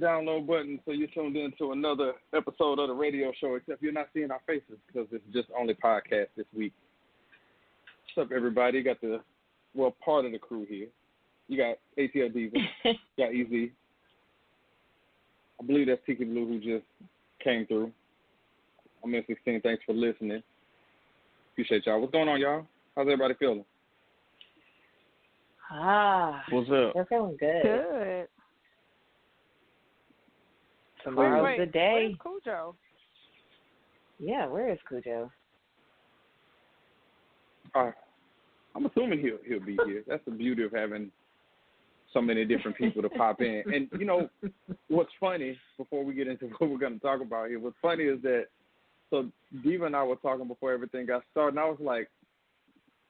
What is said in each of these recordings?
download button, so you're tuned in to another episode of the radio show, except you're not seeing our faces because it's just only podcast this week. What's up, everybody? You got the, well, part of the crew here. You got ATL Diva, you got EZ. I believe that's Tiki Blue who just came through. I'm M16. Thanks for listening. Appreciate y'all. What's going on, y'all? How's everybody feeling? Ah, What's up? we're feeling good. Good. Tomorrow's wait, the day. Where's Khujoe? Yeah, where is Khujoe? Uh, I'm assuming he'll he'll be here. That's the beauty of having so many different people to pop in. And you know what's funny before we get into what we're going to talk about here? What's funny is that so Diva and I were talking before everything got started, and I was like,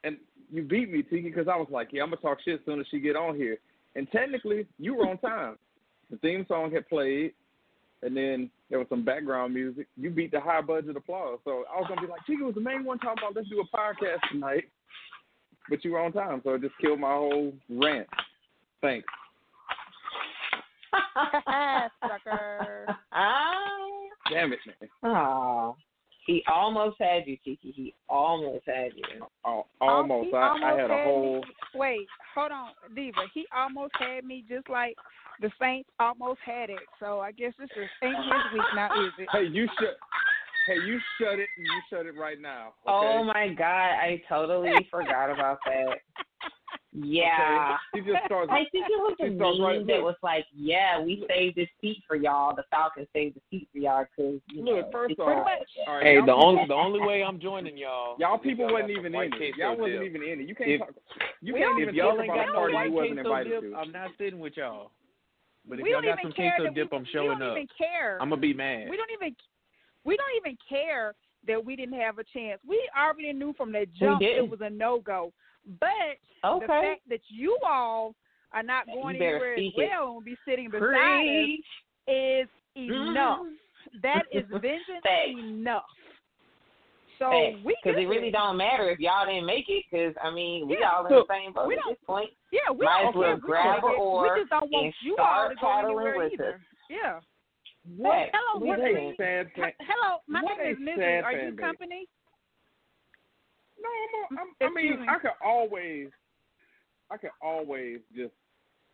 and you beat me, Tiki, because I was like, yeah, I'm gonna talk shit as soon as she get on here. And technically, you were on time. The theme song had played, and then there was some background music. You beat the high budget applause. So I was gonna be like, Tiki was the main one talking about let's do a podcast tonight. But you were on time, so it just killed my whole rant. Thanks. Sucker. Damn it, man. Oh, he almost had you, Tiki. He almost had you. Oh, oh almost. he I, I almost had a whole. Me. Wait, hold on, Diva. He almost had me just like the Saints almost had it. So I guess this is ain't his week now, is it? Hey, you shut. Hey, you shut it. You shut it right now. Okay? Oh my God, I totally forgot about that. Yeah. Okay? He just starts. I think it was a meme right- that look. was like, "Yeah, we saved this seat for y'all. The Falcons saved the seat for y'all because you know." Look, first off, much. all right, Hey, the people- only the only way I'm joining y'all. Y'all people y'all wasn't even in it. queso Y'all wasn't dip. even in it. You can't If- talk. You can't even If y'all talk ain't about got a no party white you wasn't invited dip, to. I'm not sitting with y'all. But if we y'all got some care queso dip, we, I'm showing we don't up. even care. I'm gonna be mad. We don't even we don't even care that we didn't have a chance. We already knew from the jump it was a no go. But the Okay. fact that you all are not going You anywhere as speak it. well and will be sitting beside Preach. us is enough. Mhm. That is vengeance Facts. enough. So Facts. we Because it good. really don't matter if y'all didn't make it. Because I mean, we Yeah. all in the same boat we at don't- this point. Yeah, we Might as well care. We grab don't a get- oar We just don't want and you all to go paddling anywhere with either. us. Yeah. Facts. hello, We What Brittany. didn't. a sad. Hello, my What name is Lizzie. Are you base. company? No, I'm, a, I'm, I mean. I could always, I could always just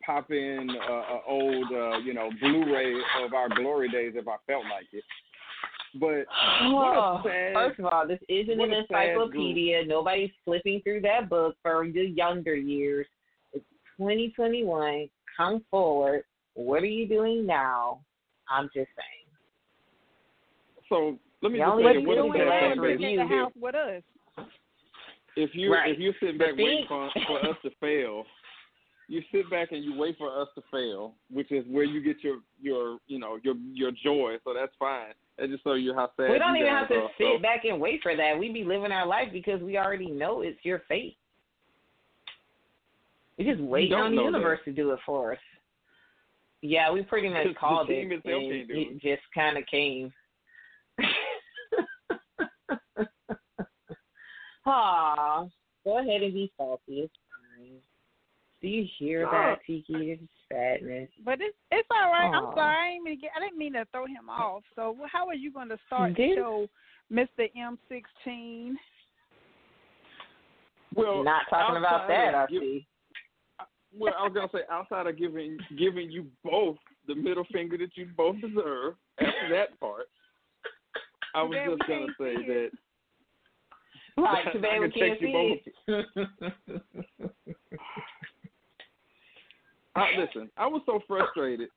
pop in a, a old, uh, you know, Blu-ray of our glory days if I felt like it. But what a Oh, sad, First of all, this isn't an encyclopedia. Nobody's flipping through that book for the younger years. It's 2021. Come forward. What are you doing now? I'm just saying. so let me The just only say thing what you a doing sad last fan Doing base. at the house with us. If you Right. if you're sitting back waiting for for us to fail, you sit back and you wait for us to fail, which is where you get your your you know your your joy. So that's fine. That just show you how sad we don't you even have to are. sit So, back and wait for that. We be living our life because we already know it's your fate. We just wait on the universe to do it for us. Yeah, we pretty much called it, itself and can't do it just kind of came. Aw, go ahead and be salty. It's fine. Do you hear that, Tiki? It's sadness. But it's it's all right. Aw. I'm sorry. I didn't, mean to get, I didn't mean to throw him off. So how are you going to start the show, Mr. M16? well, Not talking about that, I see. Well, I was gonna say outside of giving giving you both the middle finger that you both deserve after that part, I was Today just gonna say that Right, today we can't see it. I, listen, I was so frustrated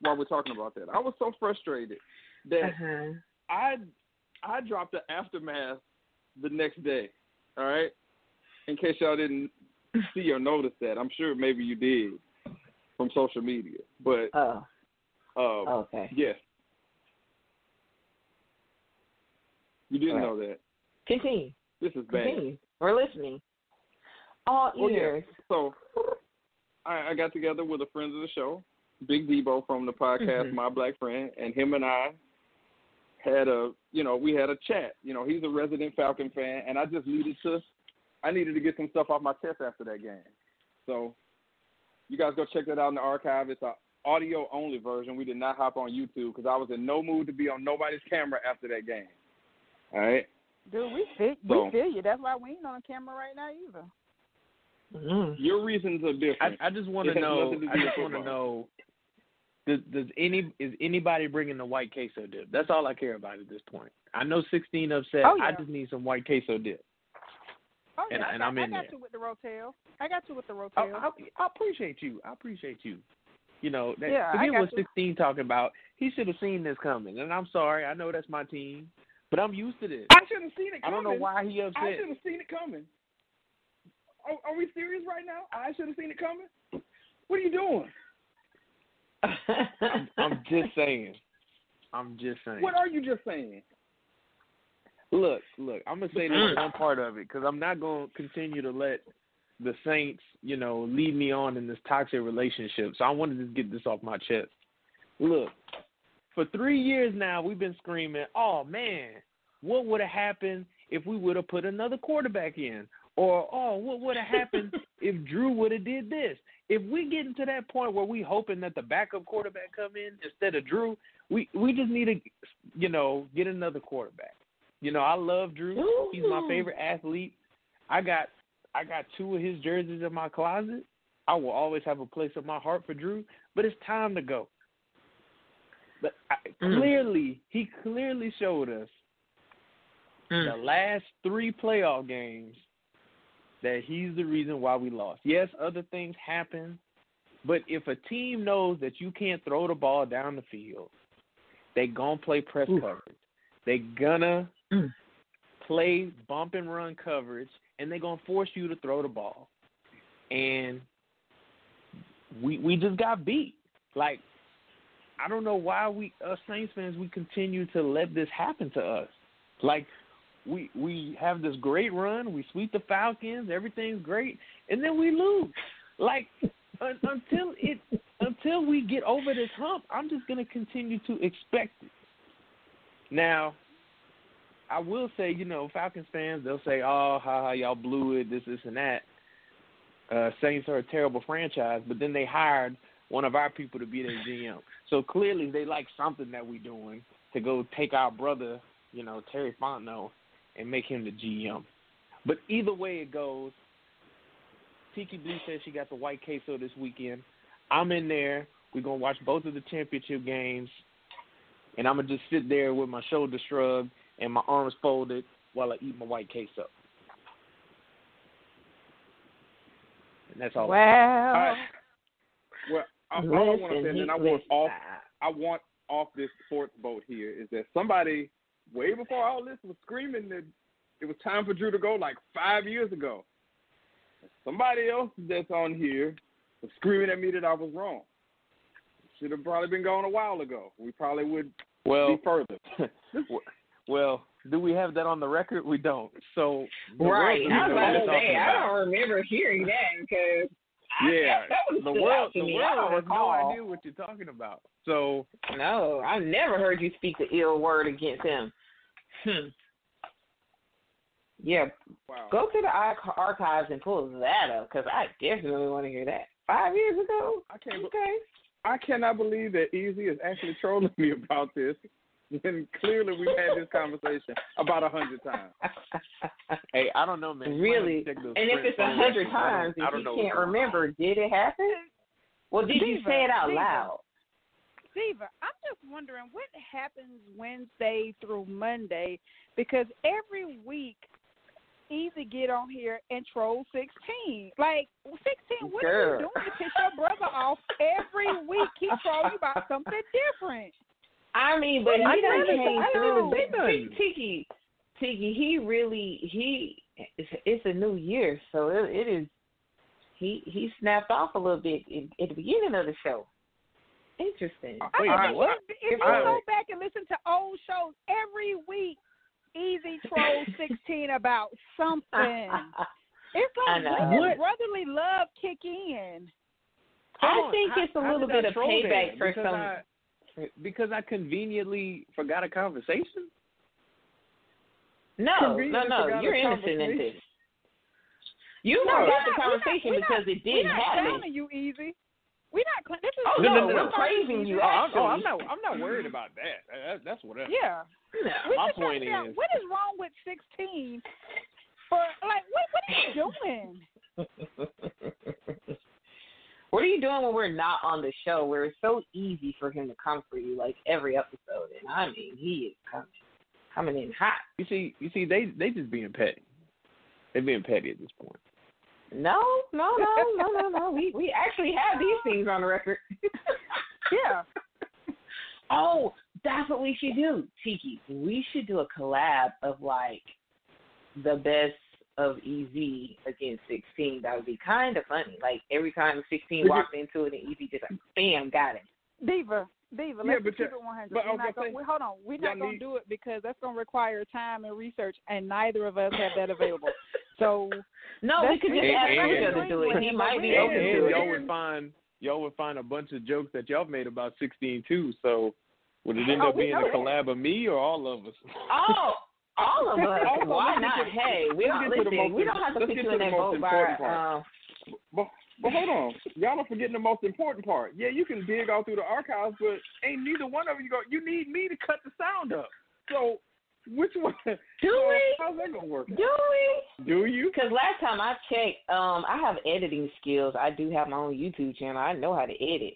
while we're talking about that. I was so frustrated that uh-huh. I I dropped the aftermath the next day. All right, in case y'all didn't see or notice that, I'm sure maybe you did from social media. But Oh, um, okay. yes, you didn't Right. know that. Continue. This is bad. Continue. We're listening. All Well, yeah. ears. So I, I got together with a friend of the show, Big Debo from the podcast Mhm. My Black Friend, and him and I had a you know we had a chat. You know he's a resident Falcon fan, and I just needed to I needed to get some stuff off my chest after that game. So you guys go check that out in the archive. It's a audio only version. We did not hop on YouTube because I was in no mood to be on nobody's camera after that game. All right. Dude, we feel, So- we feel you. That's why we ain't on camera right now either. Mm. Your reasons are I, different. I just want to know. nothing to do I just want to know. Does, does any is anybody bringing the white queso dip? That's all I care about at this point. I know 16 upset. Oh, yeah. I just need some white queso dip. Oh And yeah, I- I and I'm in there. I got there. you with the rotel. I got you with the rotel. I, I, I appreciate you. I appreciate you. You know, that, Yeah, I forget got what you. 16 talking about. He should have seen this coming. And I'm sorry. I know that's my team, but I'm used to this. I should have seen it coming. I don't know why he upset. I upset. should have seen it coming. Are, are we serious right now? I should have seen it coming. What are you doing? I'm, I'm just saying. I'm just saying. What are you just saying? Look, look. I'm gonna say this mm. one part of it because I'm not gonna continue to let the Saints, you know, lead me on in this toxic relationship. So I wanted to get this off my chest. Look, for three years now, we've been screaming, "Oh man, what would have happened if we would have put another quarterback in?" Or, "Oh, what would have happened if Drew would have did this?" If we get into that point where we hoping that the backup quarterback come in instead of Drew, we we just need to, you know, get another quarterback. You know, I love Drew. He's my favorite athlete. I got I got two of his jerseys in my closet. I will always have a place in my heart for Drew, but it's time to go. But I, Mm. clearly, he clearly showed us Mm. the last three playoff games that he's the reason why we lost. Yes, other things happen, but if a team knows that you can't throw the ball down the field, they gonna play press Oof. coverage. They gonna Mm. play bump and run coverage, and they're gonna force you to throw the ball. And we we just got beat. Like I don't know why we us Saints fans we continue to let this happen to us. Like we we have this great run, we sweep the Falcons, everything's great, and then we lose. Like un, until it until we get over this hump, I'm just gonna continue to expect it. Now, I will say, you know, Falcons fans they'll say, "Oh, ha ha, y'all blew it, this, this, and that." Uh, Saints are a terrible franchise, but then they hired one of our people to be their GM. So clearly, they like something that we're doing to go take our brother, you know, Terry Fontenot, and make him the GM. But either way it goes, Tiki Blue says she got the white queso this weekend. I'm in there. We're gonna watch both of the championship games, and I'm gonna just sit there with my shoulders shrugged and my arms folded while I eat my white queso. And that's all. Wow. All right. Well, I- all I want to Listen, say, and then I want off, I want off this sports boat here is that somebody way before all this was screaming that It was time for Drew to go like five years ago. Somebody else that's on here was screaming at me that I was wrong. Should have probably been gone a while ago. We probably would Well, be further. well, do we have that on the record? We don't. So right. I was about to say, talking I don't remember hearing that because Yeah, that The world, the me. World has no idea what you're talking about. So No, I've never heard you speak the ill word against him. Hmm. Yeah, wow. go to the archives and pull that up because I definitely want to hear that. Five years ago? I can't. be- Okay. I cannot believe that Easy is actually trolling me about this. When clearly we've had this conversation about a hundred times. hey, I don't know, man. You might have to really? And if it's a hundred times I and don't you know can't what's going remember, did it happen? Well, did you say it out Diva. loud? Diva, I'm just wondering what happens Wednesday through Monday because every week Easy get on here and troll 16. Like 16, what are you doing to piss your brother off every week? He troll you about something different. I mean, but he I done haven't- came through. haven't seen nothing. Tiki, Tiki, he really he. It's, it's a new year, so it, it is. He he snapped off a little bit in, at the beginning of the show. Interesting. I mean, alright, what? If, if you go back and listen to old shows every week, Easy troll 16 about something. It's I like know. when brotherly love kick in? I think it's a little bit of payback for because some. I, because I conveniently forgot a conversation. no, no, no. You're innocent in this. You No, forgot We're the not- we're not- conversation we're not- because it We're didn't happen. clowning you, Easy. We're not. Cl- this is Oh, No, no, no, no, we're praising you. Oh, I'm, oh, I'm not. I'm not worried about that. That- That's whatever. Yeah. No. My point out is- what is wrong with 16 for like what what are you doing? what are you doing when we're not on the show where it's so easy for him to come for you like every episode? And I mean, he is coming, coming in hot. You see, you see, they they just being petty. They being petty at this point. No, no, no, no, no, no. We we actually have these things on the record. Yeah. oh, that's what we should do, Tiki. We should do a collab of like the best of EZ against 16. That would be kind of funny. Like every time 16 walked into it, and EZ just like, bam, got it. Diva, Diva, let's but keep it 100. but I not gonna gonna, say, we, hold on, we're not gonna do it because that's gonna require time and research, and neither of us have that available. So No, we could just true. ask And- each other to do it. He might be And, open and to y'all would find y'all would find a bunch of jokes that y'all made about 16 too. So would it oh, end Oh, up being know a that. collab of me or all of us? Oh, all of us. Also, Why let's get not? to- Hey, we don't get to the listen. most We don't have to put get you to in the that most boat by. important part. Um, But but hold on, y'all are forgetting the most important part. Yeah, you can dig all through the archives, but ain't neither one of you go. You need me to cut the sound up. So which one? do so we? How's that gonna work? Do we? Do you? Because last time I checked, um, I have editing skills. I do have my own YouTube channel. I know how to edit.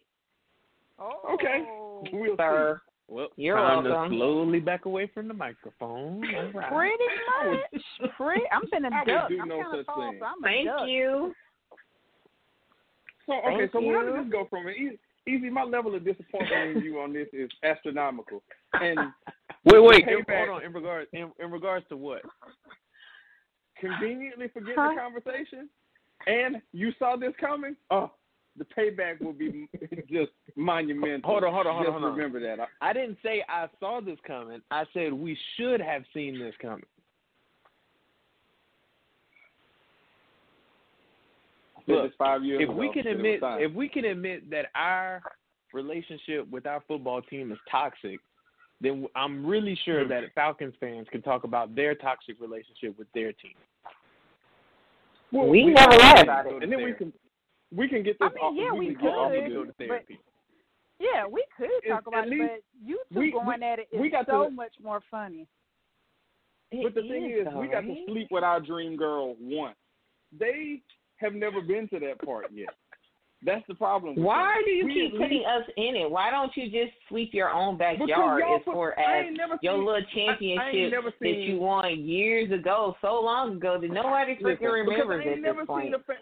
oh, Okay. We'll Sir, Well, You're time welcome. to slowly back away from the microphone. All right. pretty much. Pretty. I'm finna I would duck. do I'm no kind of such tall, thing. so I'm thank duck. you. So okay, Thank so how you. did this go from easy? Easy, my level of disappointment in you on this is astronomical. And Wait, wait. The In, payback- hold on. In regards, in, in regards to what? conveniently forget Huh? the conversation, and you saw this coming. Oh, the payback will be just monumental. Hold on, hold on, hold just on, hold on. remember that. I didn't say I saw this coming. I said we should have seen this coming. Look, this five years if ago. we can admit if we can admit that our relationship with our football team is toxic, then I'm really sure mm-hmm. that Falcons fans can talk about their toxic relationship with their team. Well, We we never can- lied about it. and then we can we can get I mean, off, yeah, we, we can get off could, of to this. go to but- therapy. Yeah, we could talk At- about it, but you two we- going at it is we got so to- much more funny. But the thing is, we got to sleep with our dream girl once. They have never been to that part yet. That's the problem. Why them. do you We keep putting least- us in it? Why don't you just sweep your own backyard y'all as put- far as your seen- little I- I championship that you won years ago, so long ago that nobody freaking Listen, because remembers I ain't at never this point. Seen a fan,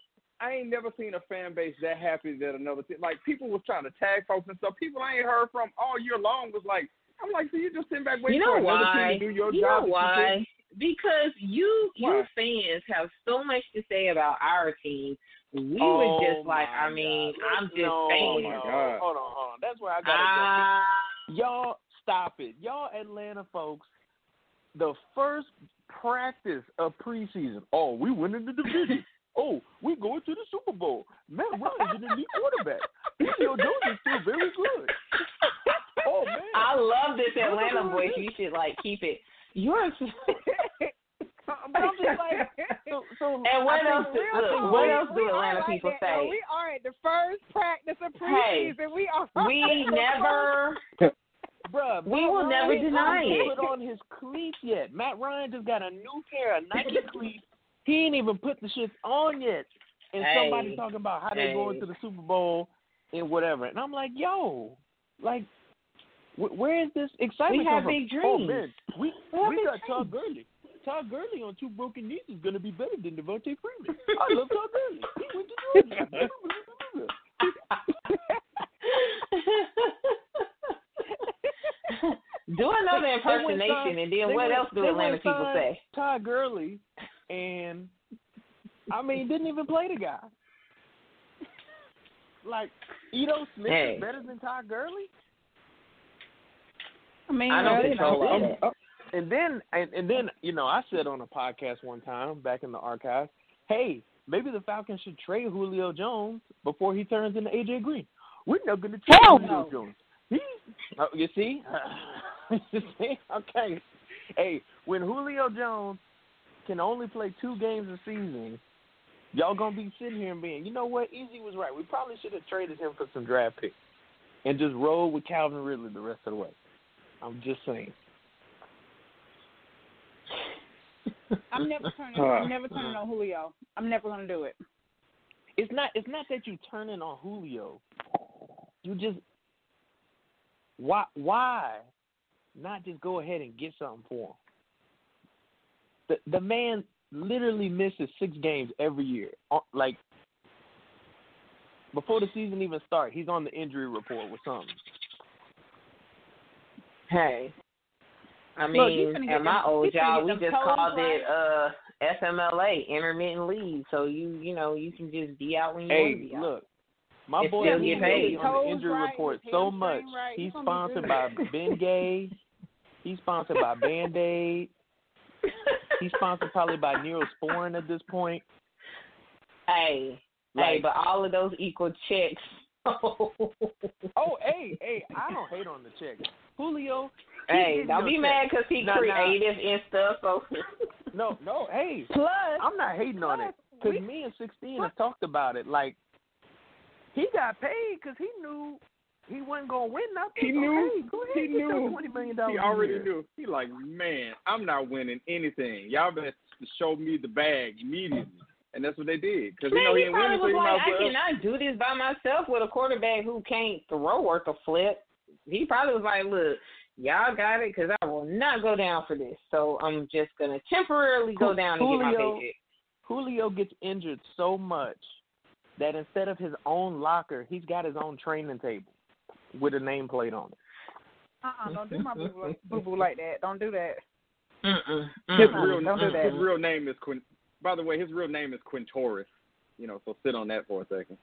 I ain't never seen a fan base that happy that another team. Like people was trying to tag folks and stuff. People I ain't heard from all year long was like, I'm like, so you just sitting back waiting You know for another why? team to do your You job. know why? because you you fans have so much to say about our team. We oh were just like, I mean, God. I'm just no, saying. my no. God. Hold on, hold on. That's where I gotta Ah, go. Y'all stop it. Y'all Atlanta folks, the first practice of preseason. Oh, we winning the division. oh, we're going to the Super Bowl. Matt Ryan's an elite quarterback. Julio Jones is still very good. Oh man. I love this Atlanta voice. You should like keep it. You're but I'm just like, so, so And what I else? Look, talk, what else do Atlanta like people say? We are at the first practice of Hey, preseason. we are. we never. Bruh, We Matt will never deny it. Put on his cleats yet. Matt Ryan just got a new pair of Nike cleats. He ain't even put the shits on yet, and Hey. somebody talking about how they Hey. going to the Super Bowl and whatever. And I'm like, yo, like, wh- where is this excitement? We have from? big Oh dreams. man, we We we got Todd Gurley. Todd Gurley on two broken knees is gonna be better than Devonta Freeman. I love Todd Gurley. He went to Georgia. do another They- they impersonation, and then what else do Atlanta people say? Todd Gurley, and I mean, didn't even play the guy. Like, Ito Smith Hey. is better than Todd Gurley, I mean, I don't well, you control know, all that. I'm- and then and, and then you know, I said on a podcast one time back in the archives, hey, maybe the Falcons should trade Julio Jones before he turns into AJ Green. We're not going to trade Hell Julio no. Jones. He, oh, you see, you see, okay. Hey, when Julio Jones can only play two games a season, y'all gonna be sitting here and being, you know what? Easy was right. We probably should have traded him for some draft picks and just roll with Calvin Ridley the rest of the way. I'm just saying. I'm never turning. I'm never turning on Julio. I'm never gonna do it. It's not. It's not that you're turning on Julio. You just why why not just go ahead and get something for him? The the man literally misses six games every year. Uh, Like before the season even starts, he's on the injury report with something. Hey, I mean, finna at my them- old job, we just called it uh FMLA, intermittent leave. So you, you know, you can just be out when you want to be out. look, my It boy still paid. is on the injury right, report so much. right, He's he's sponsored by Bengay. He's sponsored by Band Aid. He's sponsored probably by Neosporin at this point. hey, hey, but all of those equal checks. Oh, hey, hey, I don't hate on the check. Julio. hey, don't be mad because he Nah, nah. creative and stuff. So No, no, hey, Plus, I'm not hating on it. Because me and 16 have talked about it. Like, he got paid because he knew he wasn't going to win nothing. He knew. hey, go ahead, He knew. $20 million He already year. knew. He like, man, I'm not winning anything. Y'all better show me the bag immediately. And that's what they did. Because you know he he ain't probably winning, was you like, I cannot do this by myself with a quarterback who can't throw worth a flip. He probably was like, look, y'all got it because I will not go down for this. So I'm just going to temporarily go Ju- down and get my Julio- paycheck. Julio gets injured so much that instead of his own locker, he's got his own training table with a nameplate on it. uh-uh, don't do my boo boo boo like that. Don't do that. Mm-mm, His mm-mm. real don't do that. his real name is Quin. By the way, his real name is Quintorris. You know, so sit on that for a second.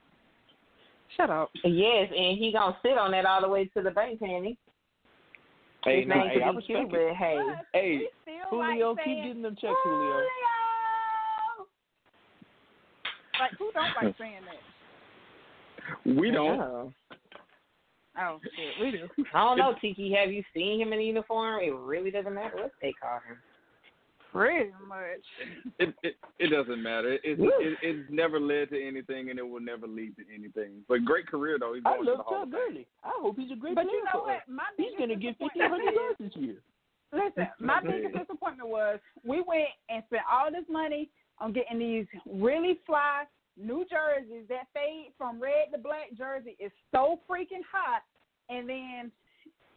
Shut up. Yes, and he gonna sit on that all the way to the bank, Penny. Hey, His nah, name hey, could I be respect cute, it. but hey, Hey, Julio, like keep getting them checks, Julio. Like who don't like saying that? We don't. Oh. Oh shit, we do. I don't know, Tiki. Have you seen him in uniform? It really doesn't matter what they call him. Pretty much. It it, it doesn't matter. It, it, it it's never led to anything, and it will never lead to anything. But great career though. He's I going to the love Todd. Gurley. I hope he's a great But player you know what? My He's going to get 1,500 is- yards this year. Listen, my biggest disappointment was we went and spent all this money on getting these really fly new jerseys that fade from red to black jersey is so freaking hot, and then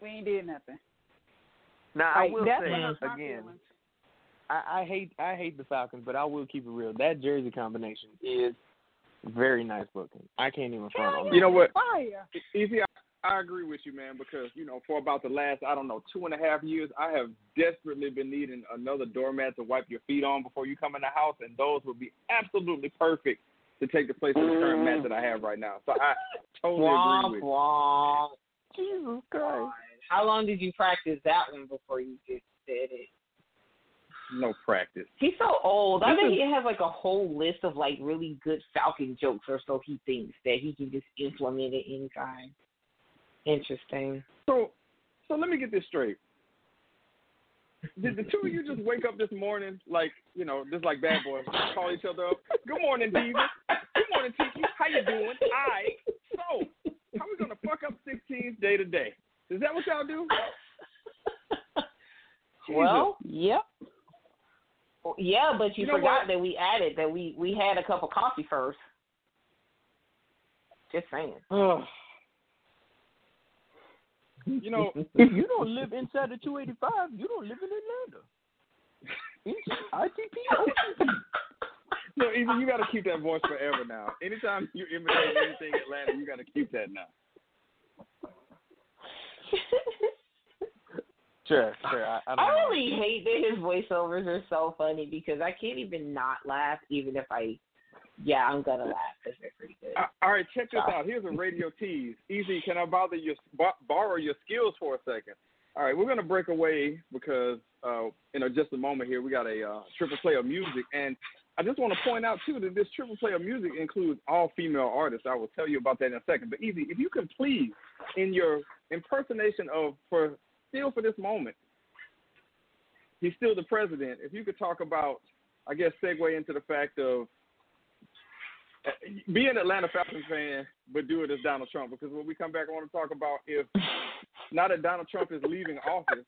we ain't did nothing. Now, I will that's say, what hurts my again. I, I hate I hate the Falcons, but I will keep it real. That jersey combination is very nice looking. I can't even front Hell on yeah. You know what? Fire. Easy. I, I agree with you, man, because you know, for about the last I don't know two and a half years, I have desperately been needing another doormat to wipe your feet on before you come in the house, and those would be absolutely perfect to take the place of the current mat that I have right now. So I totally Womp agree with you. womp. Jesus Christ. How long did you practice that one before you just did it? No practice. He's so old. I This think is- he has like a whole list of like really good Falcon jokes, or so he thinks that he can just implement it anytime. Interesting. So, so let me get this straight. Did the two of you just wake up this morning like you know, just like bad boys, call each other up? Good morning, Diva. Good morning, Tiki. How you doing? I. So, how we gonna fuck up 16s day to day? Is that what y'all do? Well, Yep. yeah, but you, You know forgot what? that we added that we we had a cup of coffee first. Just saying. Ugh. you know, If you don't live inside the 285, you don't live in Atlanta. It's ITP, OTP. no, even you got to keep that voice forever now. Anytime you imitate anything Atlanta, you got to keep that now. Sure, sure. I, I, don't I know. really hate that his voiceovers are so funny because I can't even not laugh, even if I. Yeah, I'm gonna laugh because they're pretty good. All right, check this out. Here's a radio tease. Easy, can I bother your bo- borrow your skills for a second? All right, we're gonna break away because uh, in a, just a moment here we got a uh, triple play of music, and I just want to point out too that this triple play of music includes all female artists. I will tell you about that in a second. But Easy, if you can please, in your impersonation of for still for this moment, he's still the president. If you could talk about, I guess, segue into the fact of Uh, be an Atlanta Falcons fan, but do it as Donald Trump. Because when we come back, I want to talk about if now that Donald Trump is leaving office,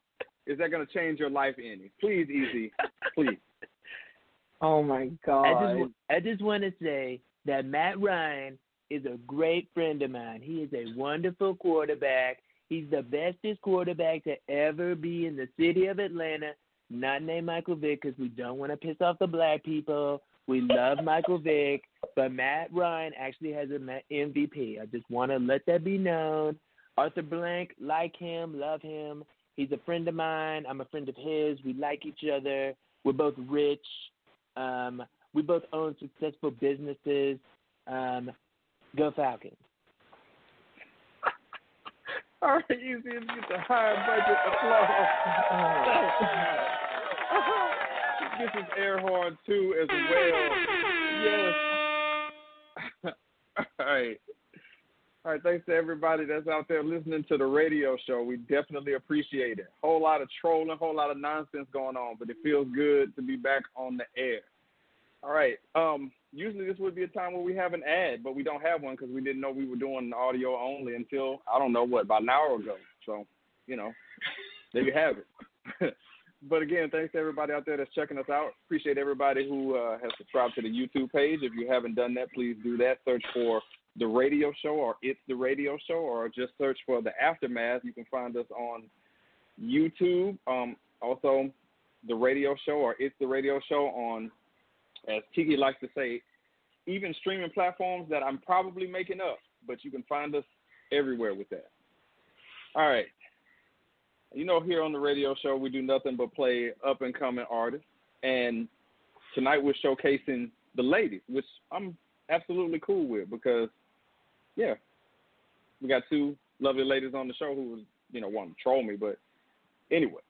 is that going to change your life any? Please, Easy, please. Oh my I just, god. I just want to say that Matt Ryan is a great friend of mine. He is a wonderful quarterback. He's the bestest quarterback to ever be in the city of Atlanta. Not named Michael Vick because we don't want to piss off the black people. We love Michael Vick, but Matt Ryan actually has an MVP. I just want to let that be known. Arthur Blank, like him, love him. He's a friend of mine. I'm a friend of his. We like each other. We're both rich. Um, we both own successful businesses. Um, go Falcons. All right, Easy, let's get the high budget applause. this is air horn two as well. Yes. All right. All right, thanks to everybody that's out there listening to the radio show. We definitely appreciate it. Whole lot of trolling, whole lot of nonsense going on, but it feels good to be back on the air. All right. Um, usually this would be a time where we have an ad, but we don't have one because we didn't know we were doing audio only until I don't know what about an hour ago. So, you know, there you have it. but again, thanks to everybody out there that's checking us out. Appreciate everybody who uh, has subscribed to the YouTube page. If you haven't done that, please do that. Search for the radio show or it's the radio show or just search for the aftermath. You can find us on YouTube. Um, also, the radio show or it's the radio show on, as Tiki likes to say, even streaming platforms that I'm probably making up, but you can find us everywhere with that. All right. You know, here on the radio show, we do nothing but play up and coming artists. And tonight we're showcasing the ladies, which I'm absolutely cool with because, yeah, we got two lovely ladies on the show who you know, wanting to troll me. But anyway,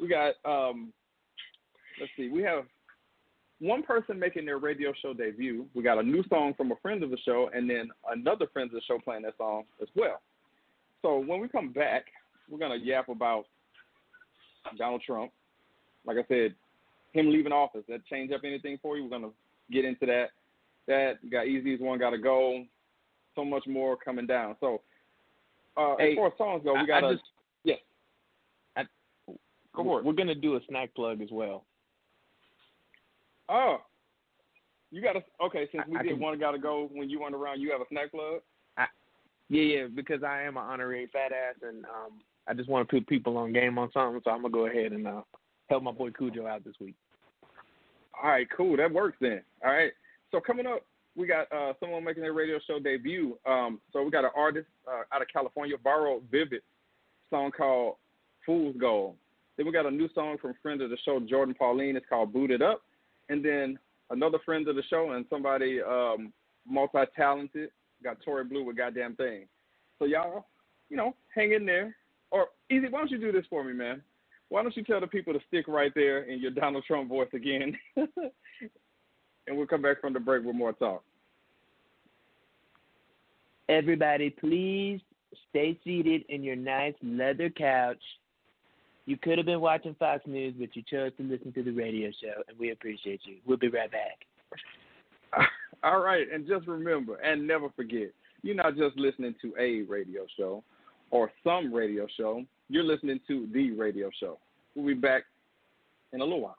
we got, um, let's see, we have one person making their radio show debut. We got a new song from a friend of the show, and then another friend of the show playing that song as well. So when we come back, we're gonna yap about Donald Trump. Like I said, him leaving office. That change up anything for you? We're gonna get into that. That got Easy's one got to go. So much more coming down. So uh, Hey, as far as songs go, we got I to just- yes. I- go for it. We're gonna do a snack plug as well. Oh, you got to okay. Since we I- I did can- one got to go when you weren't around, you have a snack plug. Yeah, yeah, because I am an honorary fat ass, and um, I just want to put people on game on something, so I'm gonna go ahead and uh, help my boy Khujoe out this week. All right, cool. That works then. All right. So coming up we got uh, someone making their radio show debut. Um, so we got an artist uh, out of California, Varro Vivyds, song called Fool's Gold. Then we got a new song from friend of the show, Jourdin Pauline. It's called Boot It Up. And then another friend of the show and somebody um, multi-talented got Tori Bleu with Got Damn Ting. So y'all, you know, hang in there. Or Easy, why don't you do this for me, man? Why don't you tell the people to stick right there in your Donald Trump voice again? and we'll come back from the break with more talk. Everybody, please stay seated in your nice leather couch. You could have been watching Fox News, but you chose to listen to the radio show, and we appreciate you. We'll be right back. All right, and just remember and never forget, you're not just listening to a radio show or some radio show. You're listening to the radio show. We'll be back in a little while.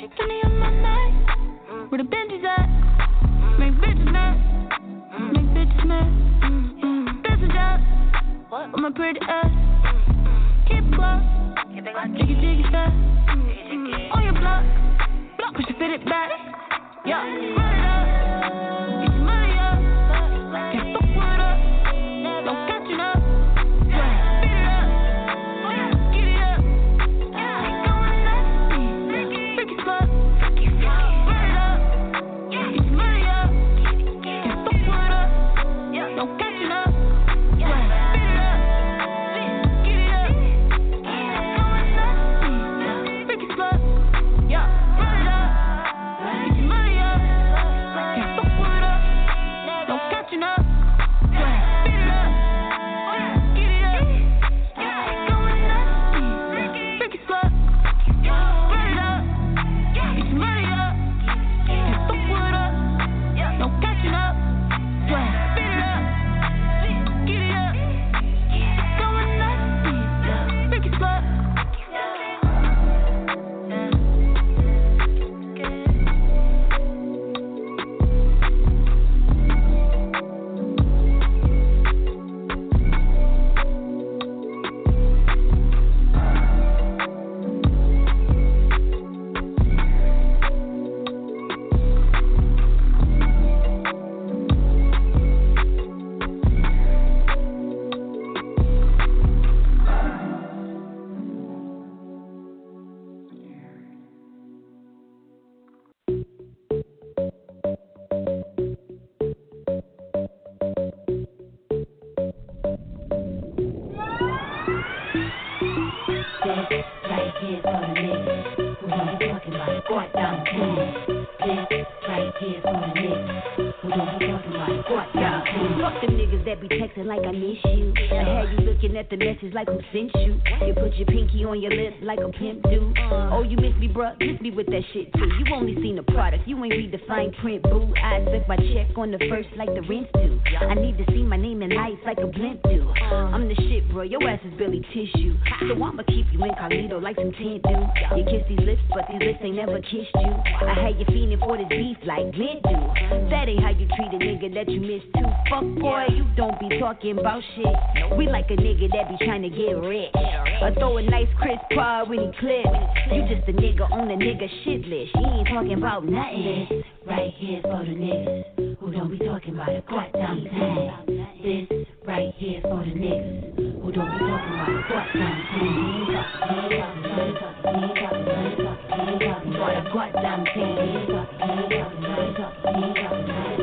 Checking on my night. Where the bitches at? Make bitches mad. Make bitches mad. Bitches out. What? With my pretty ass. Like who sent you. You put your pinky on your lip like a pimp do. Uh. Oh, you miss me, bruh? Miss me with that shit too. You only the product, you ain't read the fine print, boo. I expect my check on the first like the rents do. I need to see my name in lights like a blimp do. I'm the shit, bro. Your ass is barely tissue. So I'ma keep you incognito like some tent do. You kiss these lips, but these lips ain't never kissed you. I had you feeling for this beef like Glint do. That ain't how you treat a nigga that you miss too. Fuck boy, you don't be talking about shit. We like a nigga that be trying to get rich. Or throw a nice crisp pod when he clip. You just a nigga on a nigga shit list. You ain't talking about nothing. This right here for the niggas who don't be talking about. Quite down tune. This right here for the niggas who don't be talking about. Quite down tune. He ain't talking,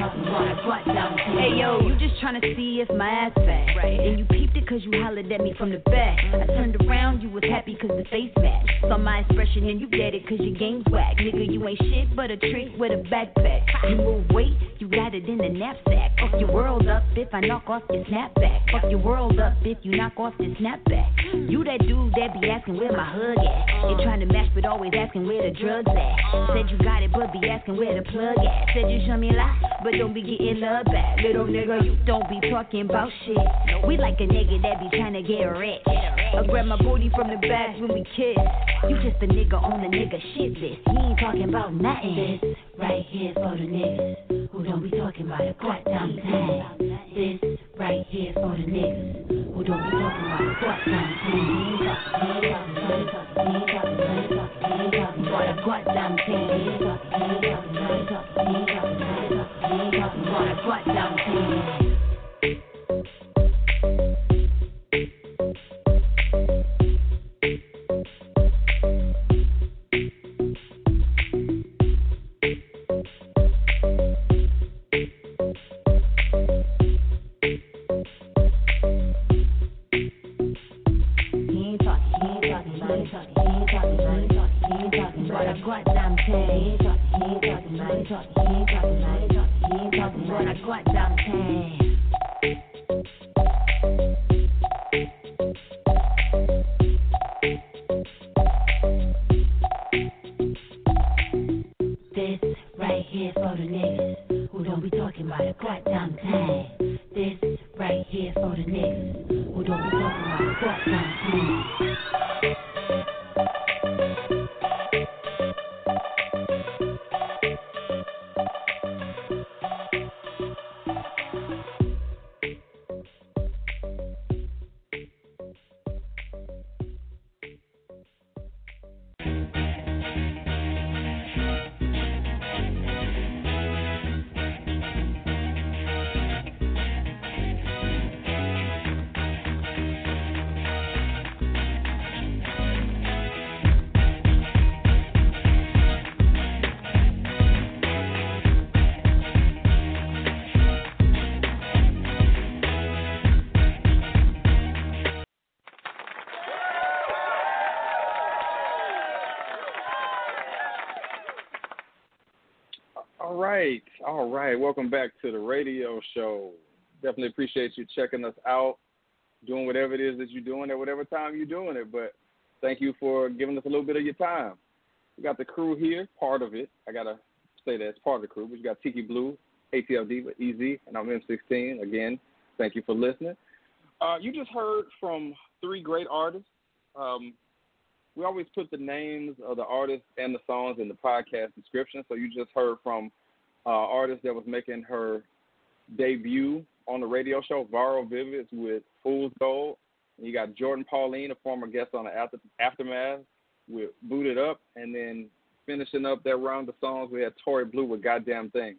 Hey yo, you just tryna see if my ass fat. Right. And you peeped it cause you hollered at me from the back. I turned around, you was happy cause the face matched. Saw my expression and you get it cause your game's whack. Nigga, you ain't shit but a trick with a backpack. You move weight, you got it in the knapsack. Fuck your world up if I knock off your snapback. Fuck your world up if you knock off the snapback. You that dude that be asking where my hug at. You trying to match but always asking where the drugs at. Said you got it but be asking where the plug at. Said you show me a lot but don't be getting love back. Little nigga, you don't be talking about shit. We like a nigga that be trying to get rich. I grab my booty from the back when we kiss. You just a nigga on the nigga shit list. He ain't talking about nothing. This right here for the niggas who don't be talking about. Quite down tune. This right here for the niggas who don't be talking about it. Quite down tune. He ain't talking, ain't talking about it. Quite down tune. Right. Welcome back to the radio show. Definitely appreciate you checking us out, doing whatever it is that you're doing at whatever time you're doing it. But thank you for giving us a little bit of your time. We got the crew here, part of it. I gotta say that it's part of the crew. We got Tiki Blue, ATL Diva, Easy, and I'm M16. Again, thank you for listening. Uh, you just heard from three great artists. Um, we always put the names of the artists and the songs in the podcast description. So you just heard from uh, artist that was making her debut on the radio show, Varro Vivyds with Fool's Gold. And you got Jourdin Pauline, a former guest on the After- Aftermath, with Boot It Up. And then finishing up that round of songs, we had Tori Bleu with Got Damn Ting.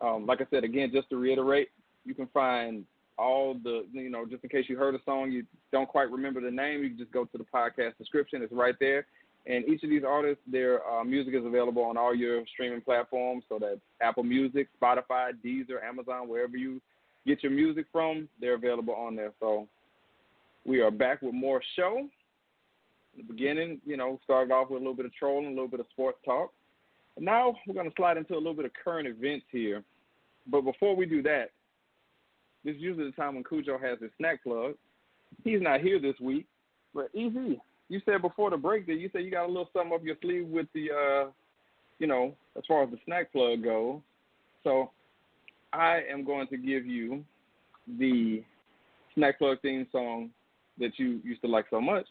Um, like I said, again, just to reiterate, you can find all the, you know, just in case you heard a song, you don't quite remember the name, you can just go to the podcast description. It's right there. And each of these artists, their uh, music is available on all your streaming platforms. So that's Apple Music, Spotify, Deezer, Amazon, wherever you get your music from, they're available on there. So we are back with more show. In the beginning, you know, started off with a little bit of trolling, a little bit of sports talk. And now we're going to slide into a little bit of current events here. But before we do that, this is usually the time when Khujoe has his snack plug. He's not here this week, but Easy, you said before the break that you said you got a little something up your sleeve with the, uh, you know, as far as the snack plug goes. So I am going to give you the snack plug theme song that you used to like so much,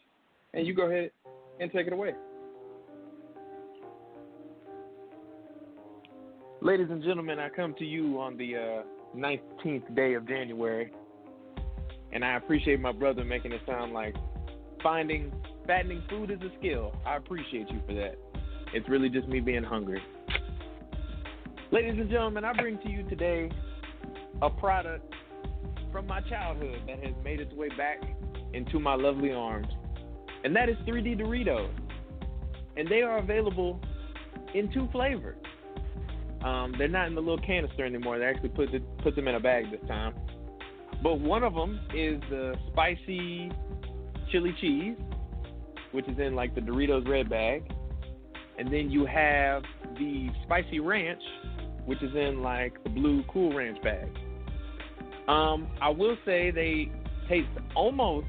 and you go ahead and take it away. Ladies and gentlemen, I come to you on the uh, 19th day of January, and I appreciate my brother making it sound like finding fattening food is a skill. I appreciate you for that. It's really just me being hungry. Ladies and gentlemen, I bring to you today a product from my childhood that has made its way back into my lovely arms, and that is 3D Doritos. And they are available in two flavors. Um, they're not in the little canister anymore. They actually put the, put them in a bag this time. But one of them is the spicy chili cheese, which is in like the Doritos red bag, and then you have the spicy ranch, which is in like the blue Cool Ranch bag. Um, I will say they taste almost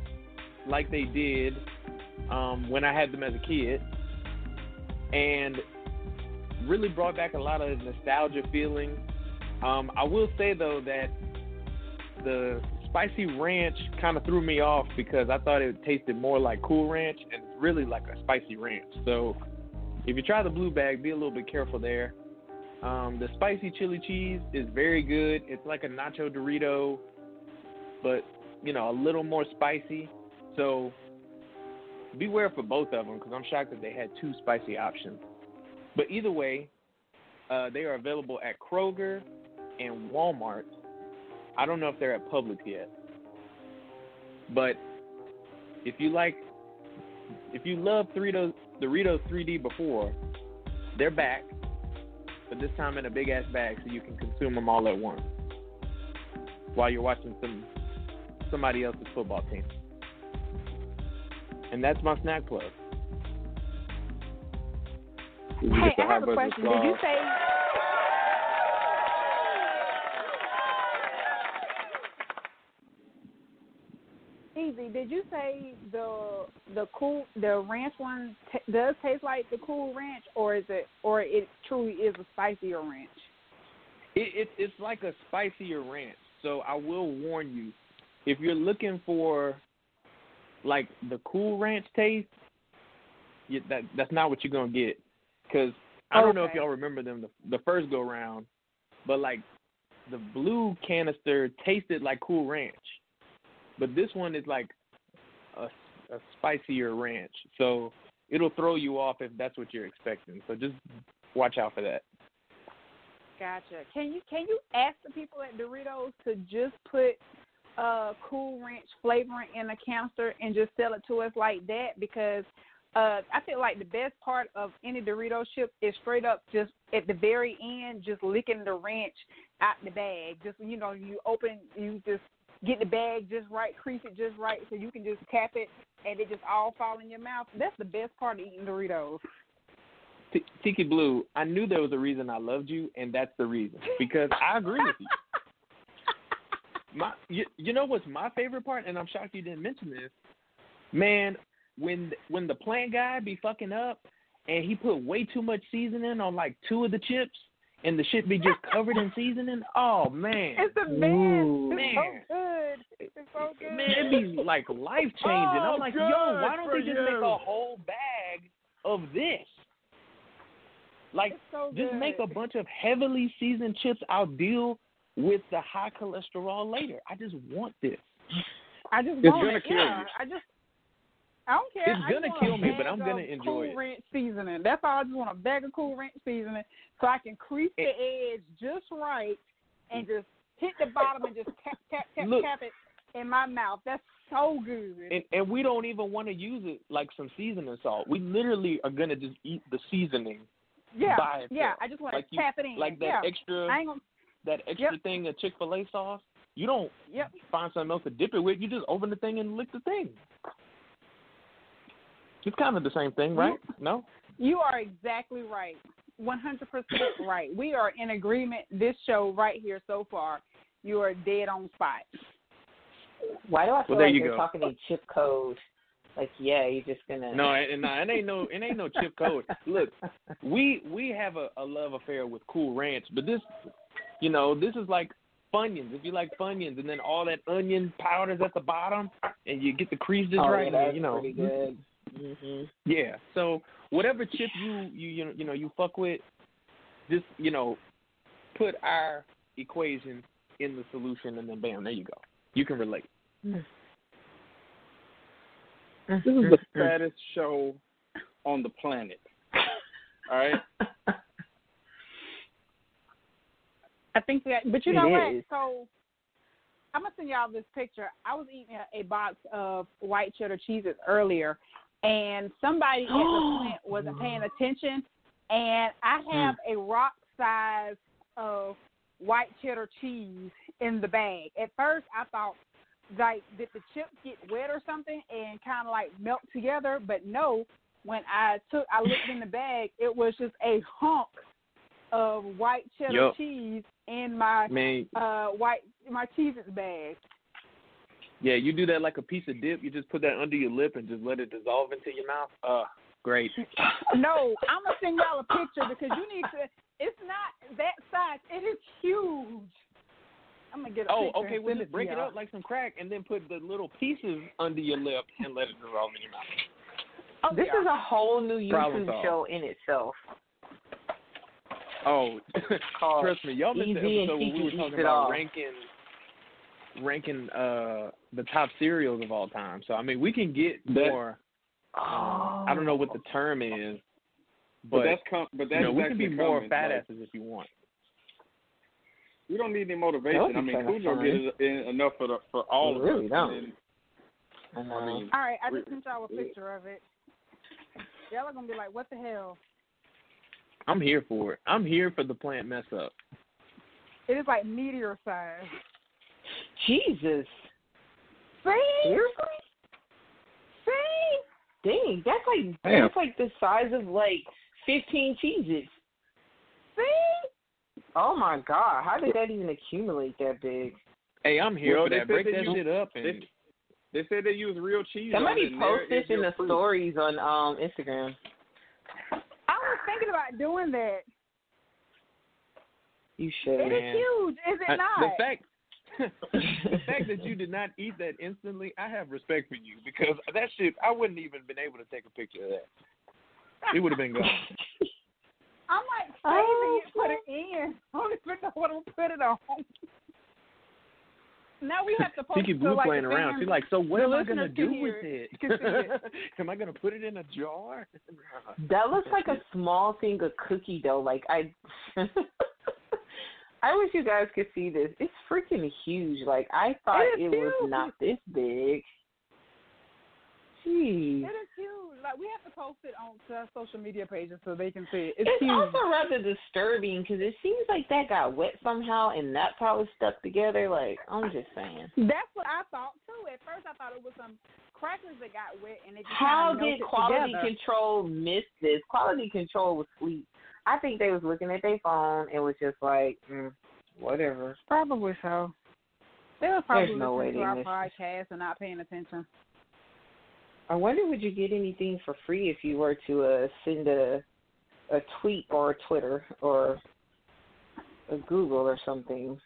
like they did um, when I had them as a kid, and really brought back a lot of nostalgia feeling. Um, I will say though that the spicy ranch kind of threw me off because I thought it tasted more like Cool Ranch and really like a spicy ranch. So if you try the blue bag, be a little bit careful there. Um, the spicy chili cheese is very good. It's like a nacho Dorito, but you know a little more spicy. So beware for both of them because I'm shocked that they had two spicy options. But either way, uh, they are available at Kroger and Walmart. I don't know if they're at Publix yet. But if you like, if you love Doritos, Doritos 3D before, they're back, but this time in a big ass bag so you can consume them all at once while you're watching some somebody else's football team. And that's my snack plug. Hey, I have a question. Did you say? Did you say the the cool the ranch one t- does taste like the cool ranch, or is it or it truly is a spicier ranch? It, it, it's like a spicier ranch. So I will warn you, if you're looking for like the cool ranch taste, you, that that's not what you're gonna get. Cause I don't know if y'all remember them the, the first go round, but like the blue canister tasted like Cool Ranch, but this one is like a, a spicier ranch. So it'll throw you off if that's what you're expecting. So just watch out for that. Gotcha. Can you can you ask the people at Doritos to just put uh Cool Ranch flavoring in a canister and just sell it to us like that? Because uh I feel like the best part of any Dorito chip is straight up just at the very end, just licking the ranch out the bag. Just you know, you open, you just get the bag just right, crease it just right, so you can just tap it and it just all fall in your mouth. That's the best part of eating Doritos. T- Tiki Blue, I knew there was a reason I loved you, and that's the reason because I agree with you. My, you, you know what's my favorite part, and I'm shocked you didn't mention this, man. When when the plant guy be fucking up, and he put way too much seasoning on like two of the chips, and the shit be just covered in seasoning. Oh man, It's the man. Ooh, it's man. so good. It's so good. man, it be like life changing. Oh, I'm like, yo, why don't they just you. make a whole bag of this? Like, so just good. make a bunch of heavily seasoned chips. I'll deal with the high cholesterol later. I just want this. I just It's want gonna it. kill yeah, you. I just. I don't care. It's gonna kill me, but I'm gonna enjoy cool it. ranch seasoning. That's all. I just want a bag of cool ranch seasoning so I can crease the eh. edge just right and just hit the bottom and just tap tap tap Look. tap it in my mouth. That's so good. And, and we don't even want to use it like some seasoning salt. We literally are gonna just eat the seasoning yeah, yeah. I just want like to you, tap it in. like that yeah. extra gonna. that extra thing of Chick Fil A sauce. You don't Yep. find something else to dip it with. You just open the thing and lick the thing. It's kind of the same thing, right? No. You are exactly right. 100% right. We are in agreement. This show right here so far, you are dead on spot. Why do I feel Well, there like you you're go. Uh, talking in chip code? Like, yeah, you're just gonna. No, and no, it ain't no, it ain't no chip code. Look, we we have a, a love affair with Cool Ranch, but this, you know, this is like Funyuns. If you like Funyuns, and then all that onion powders at the bottom, and you get the creases oh, right, yeah, and, that's you know, pretty good. Hmm Yeah. So whatever chip you you you know, you fuck with, just you know, put our equation in the solution, and then bam, there you go. You can relate. This is the saddest show on the planet. All right. I think that, but you know what? is. So I'm gonna send y'all this picture. I was eating a, a box of white cheddar cheeses earlier, and somebody at the plant wasn't paying attention, and I have a rock size of white cheddar cheese in the bag. At first, I thought like did the chips get wet or something and kind of like melt together, but no. When I took, I looked in the bag, it was just a hunk of white cheddar Yup. cheese in my Man, uh white my Cheez-Its bag. Yeah, you do that like a piece of dip. You just put that under your lip and just let it dissolve into your mouth. Uh, great. No, I'm gonna send y'all a picture because you need to. It's not that size. It is huge. I'm gonna get a Oh, picture okay. and Well, send just break it up like some crack, and then put the little pieces under your lip and let it dissolve in your mouth. Oh, This yeah. is a whole new YouTube show in itself. Oh, trust me, y'all missed the Easy and episode when we Tiki were Eats talking It about All. ranking ranking uh the top cereals of all time. So I mean, we can get That- more. Oh. I don't know what the term is, But, but, that's com- but that's you know, we can actually be more coming. fat Like, asses if you want. we don't need any motivation. I mean, kinda Cool don't get it enough for the, for all We of really us. don't. And, I. I mean, All right, I just sent y'all a picture of it. Y'all are gonna be like, "What the hell?" I'm here for it. I'm here for the plant mess up. It is like meteor size. Jesus. See, Seriously? see. Dang, that's like Damn. that's like the size of like fifteen cheeses. See? Oh my god, how did that even accumulate that big? Hey, I'm here Well, for they that. said Break that that you- shit up and they, they said they use real cheese. on Somebody it, and there post this in the proof. stories on um Instagram. I was thinking about doing that. You It should. is huge, is it I- not? the fact the fact that you did not eat that instantly, I have respect for you because that shit I wouldn't even been able to take a picture of that. It would have been gone. I'm like oh, saving Oh, it, put it in. I don't even know what I'm put it on. Now we have to post Tiki it Blue so, like, playing around. She's like, so what am I gonna do can with hear it? am I gonna put it in a jar? That looks like a small thing of cookie dough. Like I, I wish you guys could see this. It's freaking huge. Like I thought It it, was not this big. Jeez. It is huge. Like we have to post it on to our social media pages so they can see it. It's, It's huge. also rather disturbing because it seems like that got wet somehow and that's how it's stuck together. Like I'm just saying. That's what I thought too. At first, I thought it was some crackers that got wet and it just How did quality together. control miss this? Quality control was sweet. I think they was looking at their phone and was just like, mm, whatever. Probably so. They were probably There's no listening to our missed podcast and not paying attention. I wonder would you get anything for free if you were to uh, send a a tweet or a Twitter or a Google or something.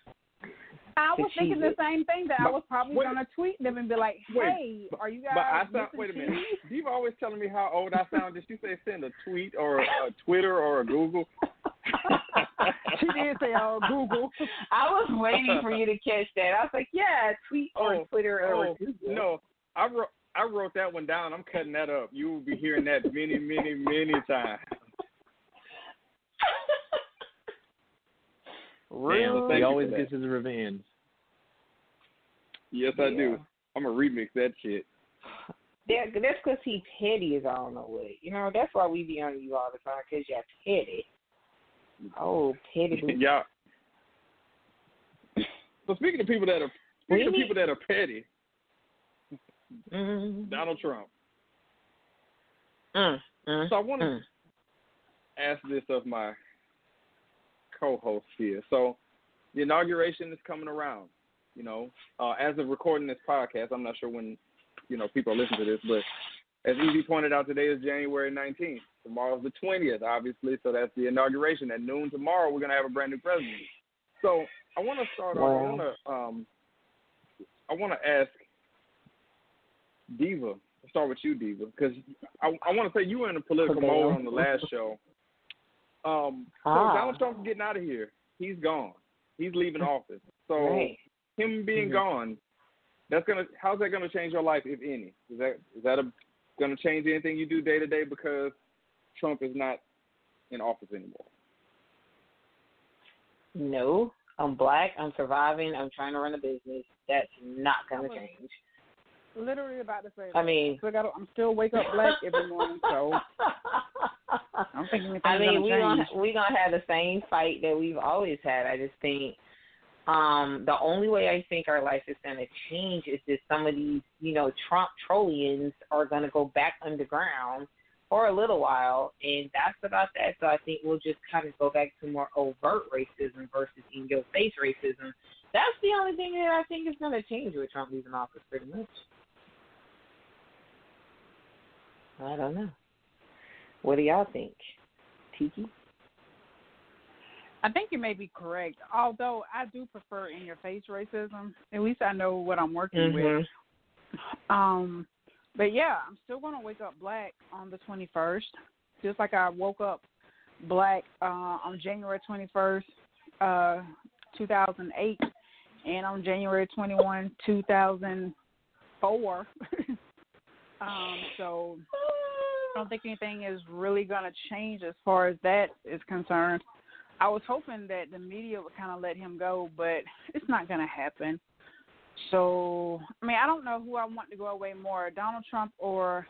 I was thinking cheese the same thing that I was probably wait. gonna tweet them and be like, Wait, "Hey, are you guys?" But I sound. Wait a minute. cheese? You've always telling me how old I sound. Did you say send a tweet or a, a Twitter or a Google? she did say, "Oh, Google." I was waiting for you to catch that. I was like, yeah, tweet or Oh, Twitter or oh, Google. no, I wrote. I wrote that one down. I'm cutting that up. You will be hearing that many, many, many times. Real. Thank he always gets his revenge. Yes, I do. I'm gonna remix that shit. That, that's because he petty as I don't know what. You know, that's why we be on you all the time, because you're petty. Oh, petty. yeah. So speaking of people that are speaking of people that are petty, Mm, Donald Trump. mm, mm, So I want to mm. ask this of my co-host here. So the inauguration is coming around. You know, uh, as of recording this podcast, I'm not sure when you know people listen to this, but as Evie pointed out, today is January 19th. Tomorrow's the 20th, obviously, so that's the inauguration. At noon tomorrow, we're gonna have a brand new president. So I want to start off. I want to um, I want to ask Diva. I'll start with you, Diva, because I, I want to say you were in a political mode on the last show. Um, so Ah. Donald Trump's getting out of here. He's gone. He's leaving office. So Right. Him being Mhm. gone, that's gonna. How's that gonna change your life, if any? Is that is that a, gonna change anything you do day to day because Trump is not in office anymore? No, I'm black. I'm surviving. I'm trying to run a business. That's not going to change. Literally about to say. I that. mean, Still gotta, I'm still wake up black every morning, so I don't think I mean, we change. gonna we gonna have the same fight that we've always had. I just think um the only way I think our life is gonna change is that some of these, you know, Trump trollians are gonna go back underground for a little while, and that's about that. So I think we'll just kind of go back to more overt racism versus in your face racism. That's the only thing that I think is gonna change with Trump leaving office, pretty much. I don't know. What do y'all think? Tiki? I think you may be correct. Although I do prefer in your face racism. At least I know what I'm working with. Mm-hmm. Um, but yeah, I'm still gonna wake up black on the 21st, just like I woke up black uh, on January 21st, uh, 2008, and on January 21, 2004. um, so I don't think anything is really gonna change as far as that is concerned. I was hoping that the media would kind of let him go, but it's not gonna happen. So, I mean, I don't know who I want to go away more, Donald Trump or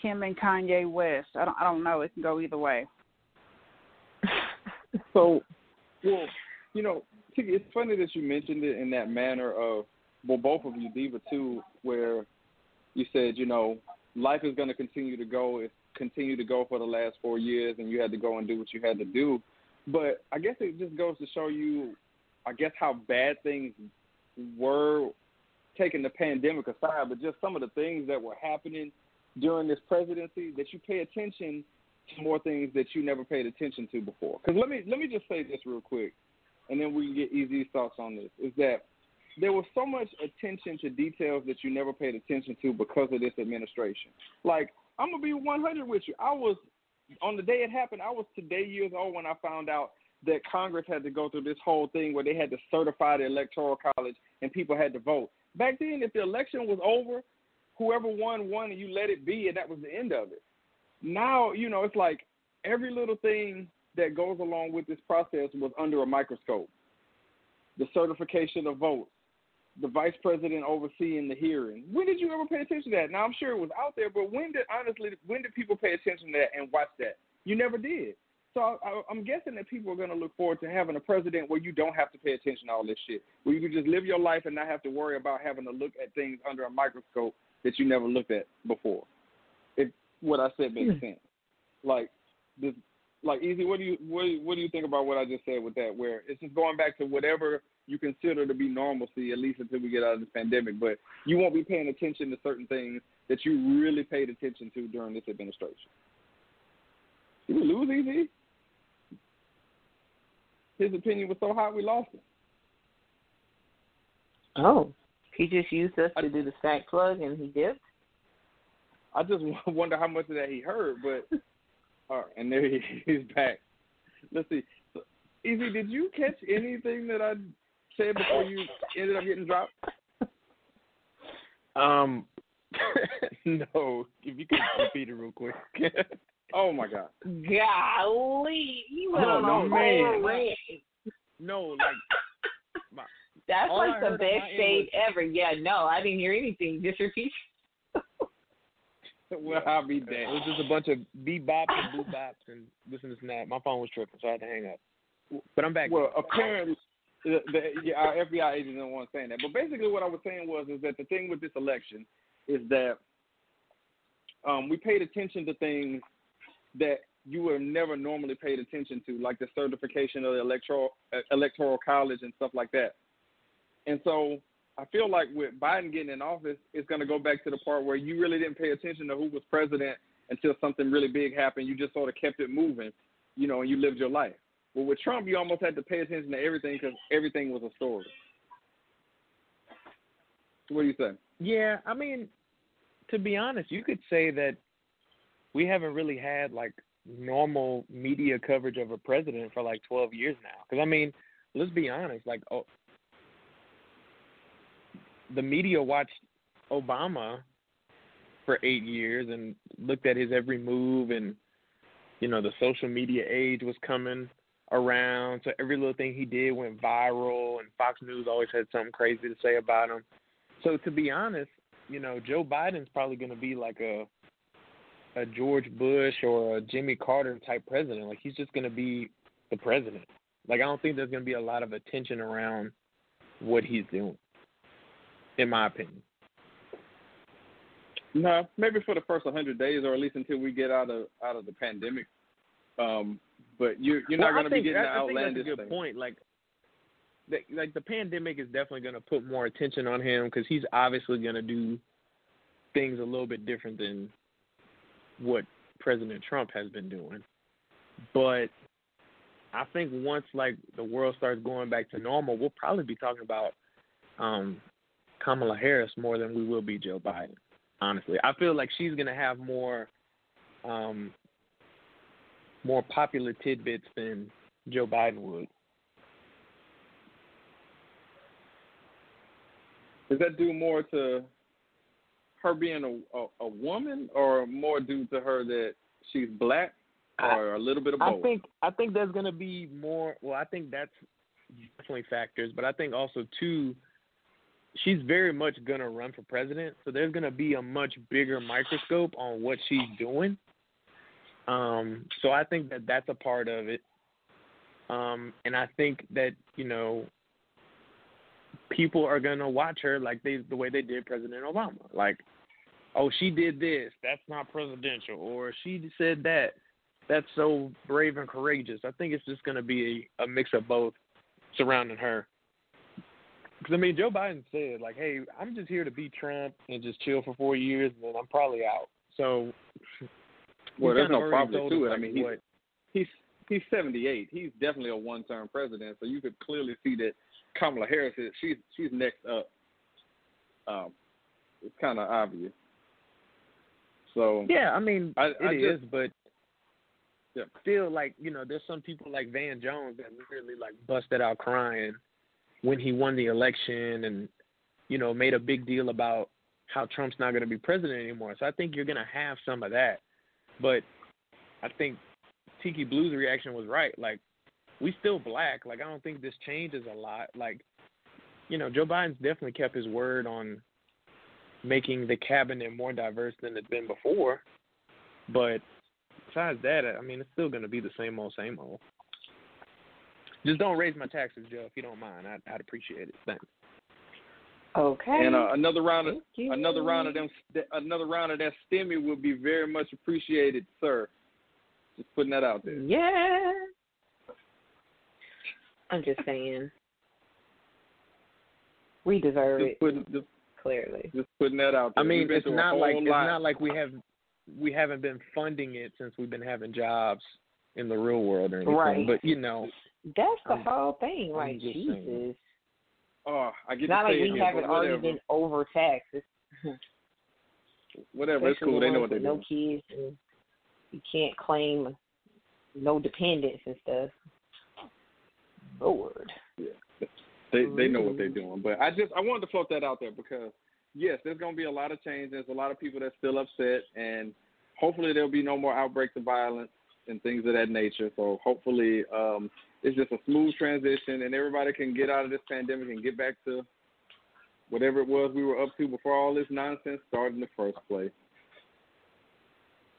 Kim and Kanye West. I don't, I don't know. It can go either way. So, well, you know, it's funny that you mentioned it in that manner of, well, both of you, Diva too, where you said, you know, life is going to continue to go, it's continued to go for the last four years, and you had to go and do what you had to do. But I guess it just goes to show you, I guess, how bad things were, taking the pandemic aside, but just some of the things that were happening during this presidency that you pay attention to more things that you never paid attention to before. Because let me let me just say this real quick, and then we can get easy thoughts on this. Is that there was so much attention to details that you never paid attention to because of this administration. Like I'm gonna be 100 with you. I was on the day it happened. I was today years old when I found out that Congress had to go through this whole thing where they had to certify the electoral college and people had to vote. Back then, if the election was over, whoever won won, and you let it be, and that was the end of it. Now, you know, it's like every little thing that goes along with this process was under a microscope. The certification of votes, the vice president overseeing the hearing. When did you ever pay attention to that? Now I'm sure it was out there, but when did honestly when did people pay attention to that and watch that? You never did. So I, I'm guessing that people are going to look forward to having a president where you don't have to pay attention to all this shit, where you can just live your life and not have to worry about having to look at things under a microscope that you never looked at before. If what I said makes hmm. sense, like this, like easy. What do you what, what do you think about what I just said with that? Where it's just going back to whatever you consider to be normalcy, at least until we get out of this pandemic. But you won't be paying attention to certain things that you really paid attention to during this administration. Did we lose Easy? His opinion was so hot we lost him. Oh, he just used us to do the stack plug and he dipped. I just wonder how much of that he heard, but all right, and there he, he's back. Let's see. So, Easy, did you catch anything that I said before you ended up getting dropped? Um, no. If you could repeat it real quick. oh my God. Golly, you went No, on no, a man. whole rant. no, like my, That's All I like the heard on my best end shade was- ever. Yeah, no, I didn't hear anything. Just repeat. Well, I'll be it damned. was just a bunch of beep bops and boop bops and this and this and that. My phone was tripping, so I had to hang up. But I'm back. Well, apparently, the, the, yeah, our FBI agent didn't want to say that. But basically, what I was saying was is that the thing with this election is that um, we paid attention to things that you would have never normally paid attention to, like the certification of the electoral uh, electoral college and stuff like that. And so I feel like with Biden getting in office, it's going to go back to the part where you really didn't pay attention to who was president until something really big happened. You just sort of kept it moving, you know, and you lived your life. But with Trump, you almost had to pay attention to everything because everything was a story. What do you say? Yeah, I mean, to be honest, you could say that we haven't really had like normal media coverage of a president for like 12 years now. Because I mean, let's be honest, like oh, the media watched Obama for eight years and looked at his every move, and you know the social media age was coming around, so every little thing he did went viral, and Fox News always had something crazy to say about him. So to be honest, you know, Joe Biden's probably going to be like a a George Bush or a Jimmy Carter type president. Like he's just going to be the president. Like I don't think there's going to be a lot of attention around what he's doing, in my opinion. No, maybe for the first 100 days, or at least until we get out of out of the pandemic. Um, but you you're not Well, going to be getting I- the I think that's a good thing. point. Like, the, like the pandemic is definitely going to put more attention on him because he's obviously going to do things a little bit different than what President Trump has been doing. But I think once like the world starts going back to normal, we'll probably be talking about um, Kamala Harris more than we will be Joe Biden. Honestly, I feel like she's going to have more um, more popular tidbits than Joe Biden would. Does that do more to her being a, a a woman, or more due to her that she's black, or a little bit of both? I think I think there's going to be more. Well, I think that's definitely factors, but I think also too, she's very much going to run for president. So there's going to be a much bigger microscope on what she's doing. Um, so I think that that's a part of it. Um, and I think that you know people are to watch her like they the way they did President Obama. Like, oh, she did this. That's not presidential. Or she said that. That's so brave and courageous. I think it's just to be a, a mix of both surrounding her. Because I mean, Joe Biden said like, "Hey, I'm just here to beat Trump and just chill for four years, and then I'm probably out." So, well, there's no problem to it. I mean, he's, what he's he's 78. He's definitely a one-term president, so you could clearly see that Kamala Harris is she's she's next up. Um, it's kind of obvious. So Yeah, I mean, I- it I is, just- but Yeah. still, like you know, there's some people like Van Jones that literally like busted out crying when he won the election, and you know, made a big deal about how Trump's not going to be president anymore. So I think you're going to have some of that, but I think Tiki Blue's reaction was right. Like, we still black. Like, I don't think this changes a lot. Like, you know, Joe Biden's definitely kept his word on making the cabinet more diverse than it's been before. But besides that, I mean, it's still going to be the same old, same old. Just don't raise my taxes, Joe, if you don't mind. I'd, I'd appreciate it. Thanks. Okay. And uh, another round of another round of them another round of that stimmy would be very much appreciated, sir. Just putting that out there. Yeah. I'm just saying. We deserve Just it, putting just, clearly. just putting that out there. I mean, it's not like whole it's not like we have we haven't been funding it since we've been having jobs in the real world or anything. Right. But you know, That's the I'm- whole thing. I'm Like, Jesus. saying. Oh, I get not to like say we here, haven't already been overtaxed. It's, Whatever, it's cool. They know what they're with doing. No kids and you can't claim no dependents and stuff. Lord. Yeah. They they know what they're Mhm. doing. But I just I wanted to float that out there because yes, there's gonna be a lot of change. There's a lot of people that's still upset and hopefully there'll be no more outbreaks of violence and things of that nature. So hopefully um it's just a smooth transition and everybody can get out of this pandemic and get back to whatever it was we were up to before all this nonsense started in the first place.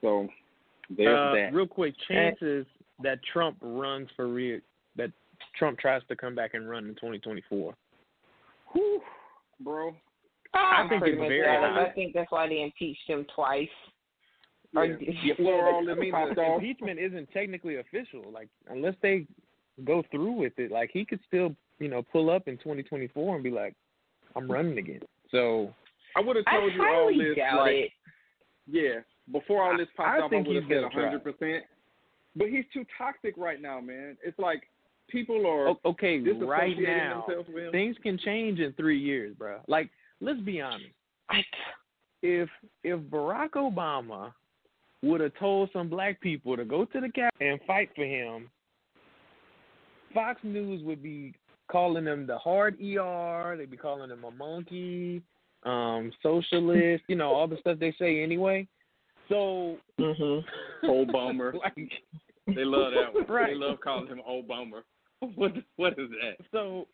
So there's uh, that. real quick, chances that Trump runs for re that Trump tries to come back and run in 2024. Whew, bro. I think it's very high. I think that's why they impeached him twice. Or Yeah. did- Before I mean, the impeachment isn't technically official. Like, unless they go through with it, like he could still, you know, pull up in 2024 and be like, "I'm running again." So I would have I told you all this doubt like it. yeah, before all this popped I off, think I would have said gonna hundred percent. But he's too toxic right now, man. It's like people are okay, right now, themselves with him. things can change in three years, bro. Like, let's be honest. I, if if Barack Obama would have told some black people to go to the cap and fight for him, Fox News would be calling them the hard ER. They'd be calling him a monkey, um, socialist. you know all the stuff they say anyway. So, mm-hmm. old bummer. like, They love that one. They love calling him old bummer. What what is that? so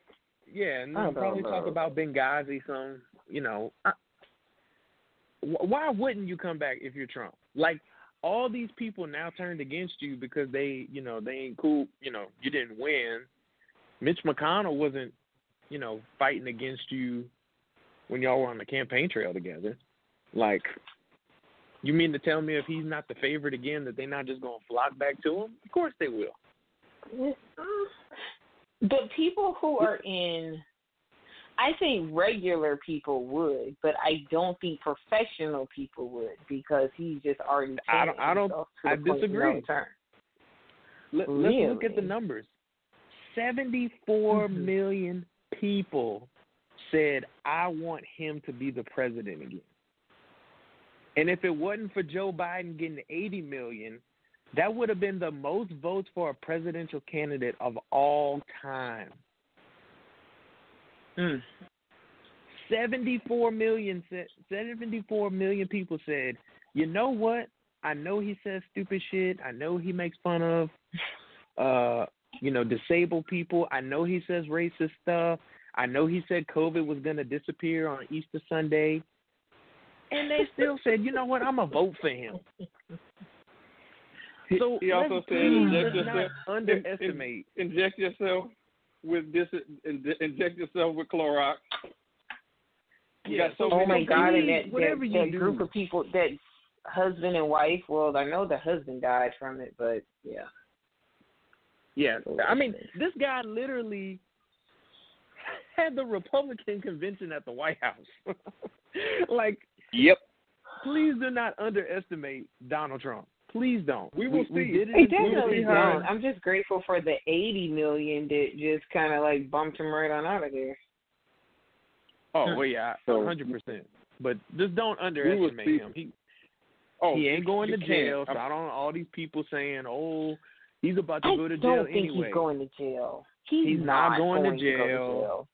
yeah, and I then don't probably talk about Benghazi. Some, you know, I, why wouldn't you come back if you're Trump? Like all these people now turned against you because they, you know, they ain't cool. You know, you didn't win. Mitch McConnell wasn't, you know, fighting against you when y'all were on the campaign trail together. Like, you mean to tell me if he's not the favorite again that they're not just gonna flock back to him? Of course they will. The people who are in, I think regular people would, but I don't think professional people would because he's just already. I don't- I don't- I disagree. Let, Let's look at the numbers. Seventy-four Mhm. million people said, "I want him to be the president again." And if it wasn't for Joe Biden getting 80 million, that would have been the most votes for a presidential candidate of all time. Mm. 74 million said 74 million people said, "You know what? I know he says stupid shit. I know he makes fun of uh, you know, disabled people. I know he says racist stuff. I know he said COVID was going to disappear on Easter Sunday." And they still said, "You know what? I'm going to vote for him." So he also said inject yourself underestimate. inject yourself with this in- inject yourself with Clorox. You Yeah, got so so Oh my God! And that, whatever that, you that group of people, that husband and wife. Well, I know the husband died from it, but yeah. Yeah, I mean, this guy literally had the Republican convention at the White House. like, Yep. please do not underestimate Donald Trump. Please don't. We will we, see. did it He definitely don't. I'm just grateful for the 80 million that just kind of like bumped him right on out of there. Oh, hmm. well, yeah, So- 100%. But just don't underestimate him. He Oh, he ain't going to jail. So I'm- don't know all these people saying, "Oh, he's about to I go to don't jail think anyway." he's going to jail. He's, He's not going to go jail. jail.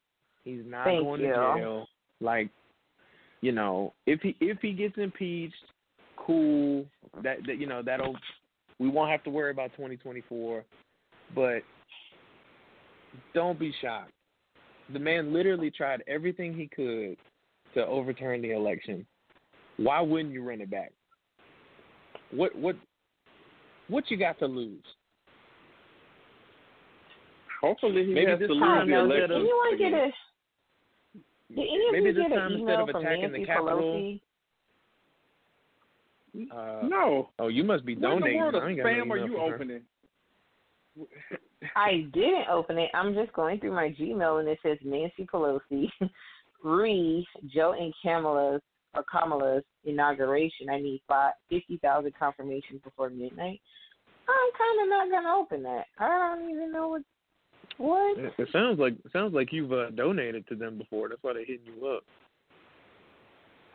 He's not Thank going you. to jail. Like, you know, if he if he gets impeached, cool. That that you know that'll we won't have to worry about 2024. But don't be shocked the man literally tried everything he could to overturn the election. Why wouldn't you run it back? What what what you got to lose? Hopefully he Maybe has this to lose the they'll election. Did anyone get a? Did any of Maybe you this get time an instead email of from attacking Nancy the Capitol, Pelosi? Uh, No. Oh, you must be donating. What in the donating. world of I ain't got no spam are you opening? I didn't open it. I'm just going through my Gmail and it says Nancy Pelosi re Joe and Kamala's or Kamala's inauguration. I need five fifty thousand confirmations before midnight. I'm kind of not gonna open that. I don't even know what. What? It it sounds like it sounds like you've uh, donated to them before. That's why they're hitting you up.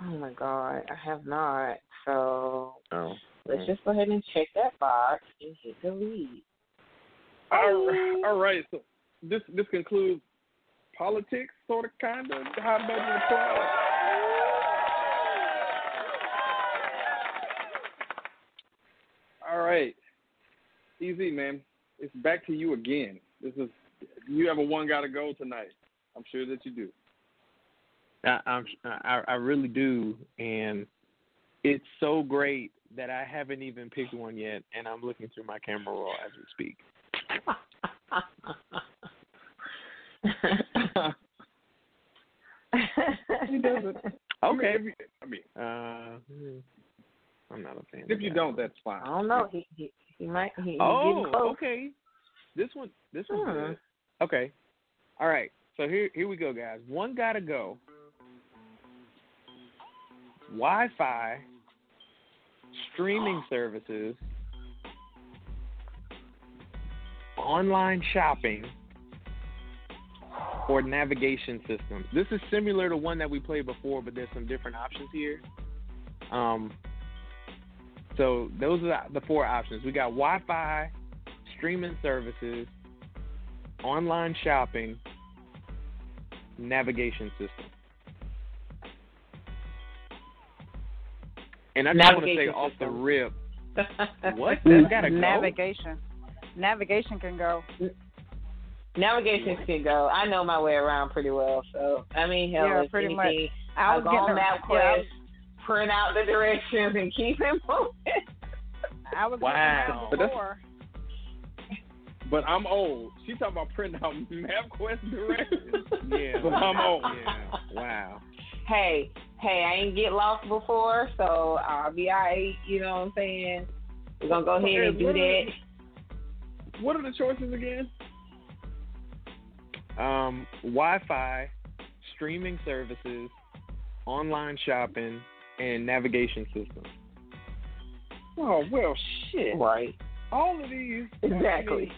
Oh my god, I have not. So Oh, let's just go ahead and check that box and hit delete. All right, all right. So this this concludes politics, sort of, kind of. How about the report? All right, easy man. It's back to you again. This is you have a one got to go tonight. I'm sure that you do. I, I'm I, I really do, and it's so great that I haven't even picked one yet, and I'm looking through my camera roll as we speak. He doesn't. Okay. If you, I mean, Uh, hmm, I'm not a fan. if you that don't, that's fine. I don't know. He he, he might. He, he's Oh, getting close. okay. This one, this one's Hmm. good. Okay. All right. So here, here we go, guys. One gotta go. Wi-Fi, streaming services, online shopping, or navigation systems. This is similar to one that we played before, but there's some different options here. Um, so those are the four options. We got Wi-Fi, streaming services, online shopping, navigation system. And I just want to say Navigation off the rip, what? That's gotta go. Navigation. Navigation can go. Navigation can go. I know my way around pretty well, so I mean, hell, Yeah, pretty anything, much. I I'll was go getting on a- MapQuest, yeah, print out the directions, and keep it moving. I was Wow. getting before. But I'm old. She talking about printing out MapQuest directions. Yeah. But I'm old. Yeah. Wow. hey, hey, I ain't get lost before, so I'll be alright. You know what I'm saying? We're gonna go ahead and do What are that. the- What are the choices again? Um, Wi-Fi, streaming services, online shopping, and navigation system. Oh well, shit. Right. All of these. Exactly.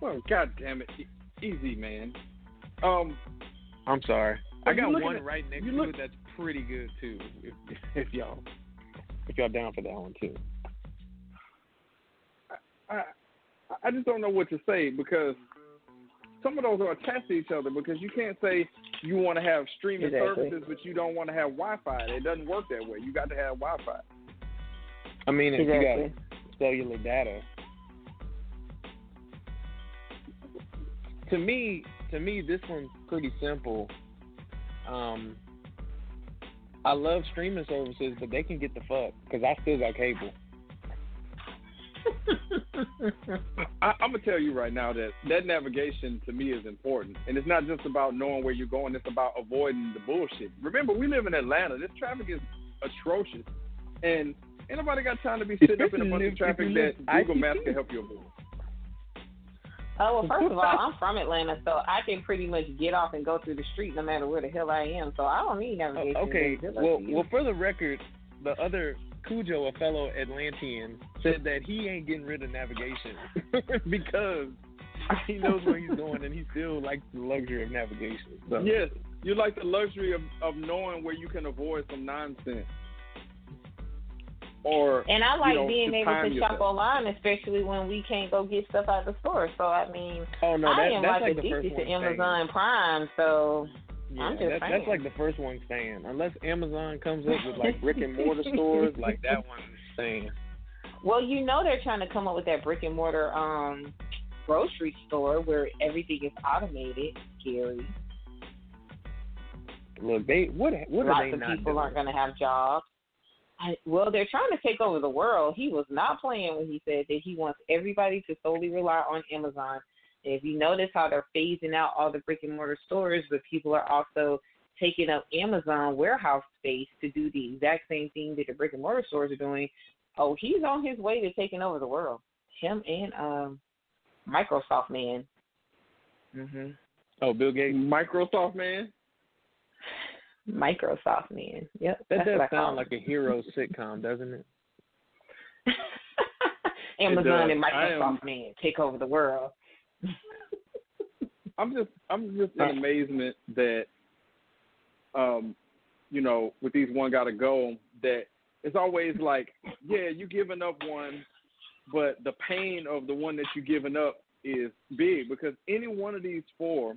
Well, god damn it, E- easy man. Um, I'm sorry. But I got one at- right next you to look- it that's pretty good too. If, if y'all, if y'all down for that one too. I I just don't know what to say because some of those are attached to each other because you can't say you want to have streaming Exactly. services but you don't want to have Wi-Fi. It doesn't work that way. You got to have Wi-Fi. I mean, if Exactly. you got cellular data. To me, to me, this one's pretty simple. Um, I love streaming services, but they can get the fuck because I still got cable. I, I'm gonna tell you right now that that navigation to me is important, and it's not just about knowing where you're going. It's about avoiding the bullshit. Remember, we live in Atlanta. This traffic is atrocious, and ain't nobody got time to be sitting up in a bunch of traffic that Google Maps can help you avoid. Oh well, first of all, I'm from Atlanta, so I can pretty much get off and go through the street no matter where the hell I am. So I don't need oh, navigation. Oh, okay, well, well, for the record, the other Khujoe, a fellow Atlantean, said that he ain't getting rid of navigation because he knows where he's going and he still likes the luxury of navigation. So. Yes, you like the luxury of, of knowing where you can avoid some nonsense. Or And I like you know, being able to shop online, especially when we can't go get stuff out of the store. So I mean, Oh no, I that, am that's like, like addicted to Amazon. Prime. So Yeah, I'm just that, that's like the first one staying. Unless Amazon comes up with like brick and mortar stores, like that one is staying. well, you know they're trying to come up with that brick and mortar um grocery store where everything is automated, Gary. Look, they what what Lots are they of not people doing? aren't going to have jobs. I, well, they're trying to take over the world. He was not playing when he said that he wants everybody to solely rely on Amazon. If you notice how they're phasing out all the brick and mortar stores, but people are also taking up Amazon warehouse space to do the exact same thing that the brick and mortar stores are doing. Oh, he's on his way to taking over the world. Him and um Microsoft man. Mhm. Oh, Bill Gates. Microsoft man. Microsoft man. Yep. That does sound like a hero sitcom, doesn't it? Amazon does. and I am- Microsoft man take over the world. I'm just I'm just in amazement that um you know with these one gotta go that it's always like yeah you giving up one but the pain of the one that you giving up is big because any one of these four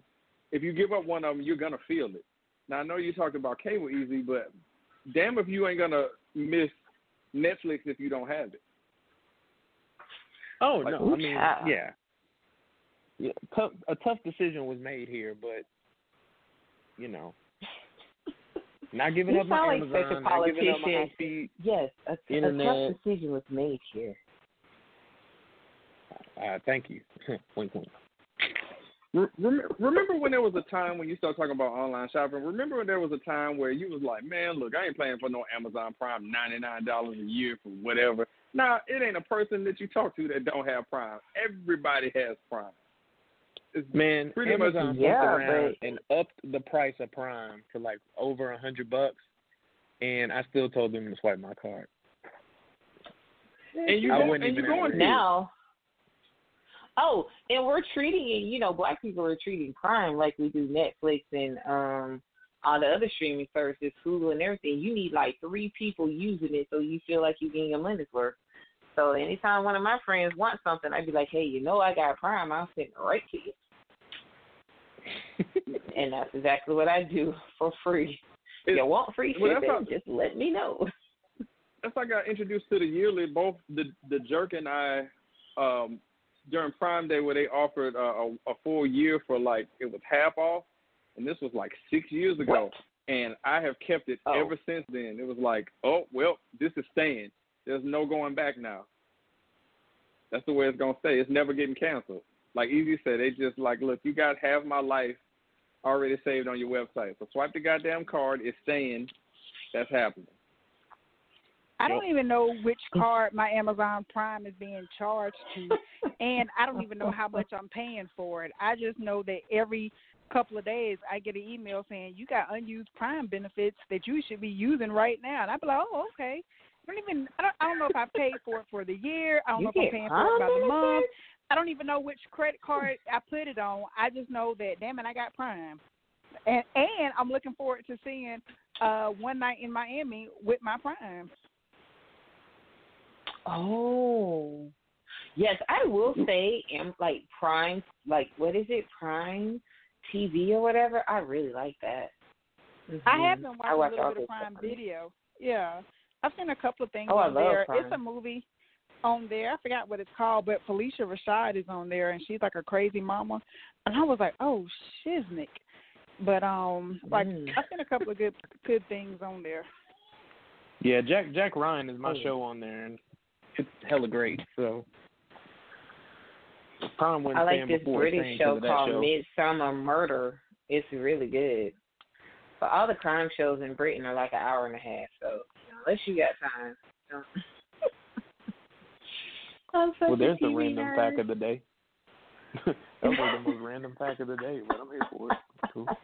if you give up one of them you're gonna feel it now I know you talked about cable easy but damn if you ain't gonna miss Netflix if you don't have it Oh Like, no, I mean, yeah. yeah, yeah. Tough, a tough decision was made here, but you know, not giving You up my sound like such a Amazon, not giving up my politician. speed. Yes, a, a tough decision was made here. Uh, thank you. wink, wink. Re- Remember when there was a time when you started talking about online shopping? Remember when there was a time where you was like, "Man, look, I ain't paying for no Amazon Prime, ninety nine dollars a year for whatever." Now, it ain't a person that you talk to that don't have Prime. Everybody has Prime. It's Man, Pretty much- Amazon fucked Yeah, around and upped the price of Prime to like over a hundred bucks, and I still told them to swipe my card. and you I go, wouldn't and you even going ask. to Now, oh, and we're treating it. You know, black people are treating Prime like we do Netflix and um all the other streaming services, Hulu and everything. You need like three people using it so you feel like you're getting your money's worth. So anytime one of my friends wants something, I'd be like, "Hey, you know, I got Prime. I'll send it right to you." and that's exactly what I do for free. It- you want free well, shipping? that's just let me know. that's how I got introduced to the yearly. Both the the jerk and I, um, during Prime Day, where they offered uh, a, a full year for like it was half off, and this was like six years ago. What? And I have kept it Oh. ever since then. It was like, oh well, this is staying. There's no going back now. That's the way it's gonna stay. It's never getting canceled. Like Easy said, they just like, look, you got half my life already saved on your website. So swipe the goddamn card. It's staying. That's happening. I don't even know which card my Amazon Prime is being charged to, and I don't even know how much I'm paying for it. I just know that every couple of days I get an email saying you got unused Prime benefits that you should be using right now, and I be like, oh, okay. I don't even. I don't. I don't know if I paid for it for the year. I don't You know if I'm paying for it by the month. I don't even know which credit card I put it on. I just know that damn it, I got Prime, and and I'm looking forward to seeing uh one night in Miami with my Prime. Oh. Yes, I will say, am like Prime, like what is it, Prime TV or whatever. I really like that. I Mhm. have been watching I watch a little bit of Prime stuff. Video. Yeah, I've seen a couple of things Oh, I on love there. Prime. It's a movie on there. I forgot what it's called, but Phylicia Rashad is on there, and she's like a crazy mama. And I was like, oh shiznick. But um, like Mm. I've seen a couple of good good things on there. Yeah, Jack Jack Ryan is my Oh, show on there, and it's hella great. So I like this British show called show. Midsomer Murder. It's really good. But all the crime shows in Britain are like an hour and a half, so unless you got time. I'm Well, a there's the random nerd. fact of the day. that was the most random fact of the day, but I'm here for it. Cool.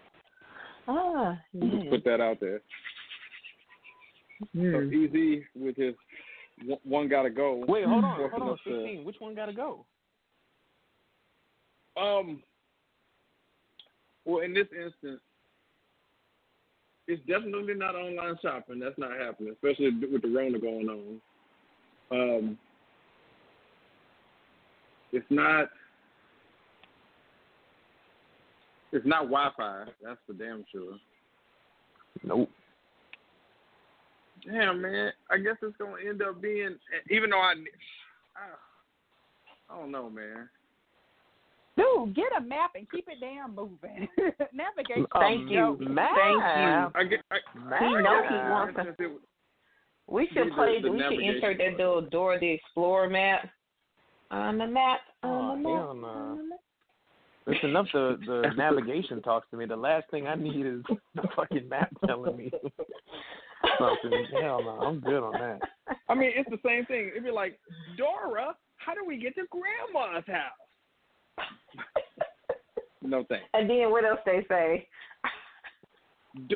Ah, Just put that out there. So Hmm. Easy with his one- one gotta go. Wait, hold on, hold on. us to- 16. Which one got to go? Um. Well, in this instance, it's definitely not online shopping. That's not happening, especially with the Rona going on. Um. It's not. It's not Wi-Fi. That's for damn sure. Nope. Damn, man. I guess it's gonna end up being, even though I, I, I don't know, man. Dude, get a map and keep it damn moving. Navigation. Oh, Thank you. Map. Thank I get, I, He know he wants to. it- We should These play. the we should navigation. insert that little Dora the Explorer map on the map. Oh, On the map. hell no. It's enough the the navigation talks to me. The last thing I need is the fucking map telling me something. Hell no, I'm good on that. I mean, it's the same thing. It'd be like, Dora, how do we get to Grandma's house? no thanks. And then what else they say? D-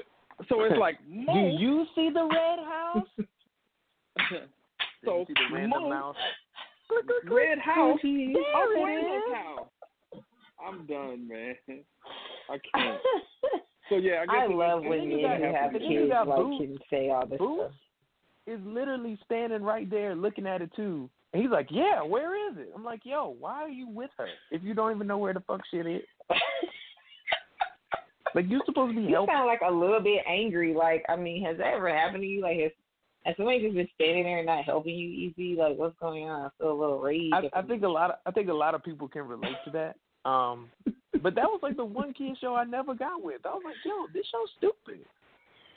So it's like, Mo, Do you see the red house? so see the random Mo, mouse? red house, There Uncle it Rando's is. house. I'm done, man. I can't. So yeah, I guess I it- love when it men who have have to but be then you kids got like Boots. can say all this Boots stuff. is literally standing right there looking at it too. And he's like, Yeah, where is it? I'm like, Yo, why are you with her if you don't even know where the fuck shit is? Like you're supposed to be You helping. sound like a little bit angry. Like, I mean, has that ever happened to you? Like, has, has somebody just been standing there and not helping you easy? Like, what's going on? I feel a little rage. I, I think a lot of I think a lot of people can relate to that. Um, but that was like the one kid show I never got with. I was like, yo, this show's stupid.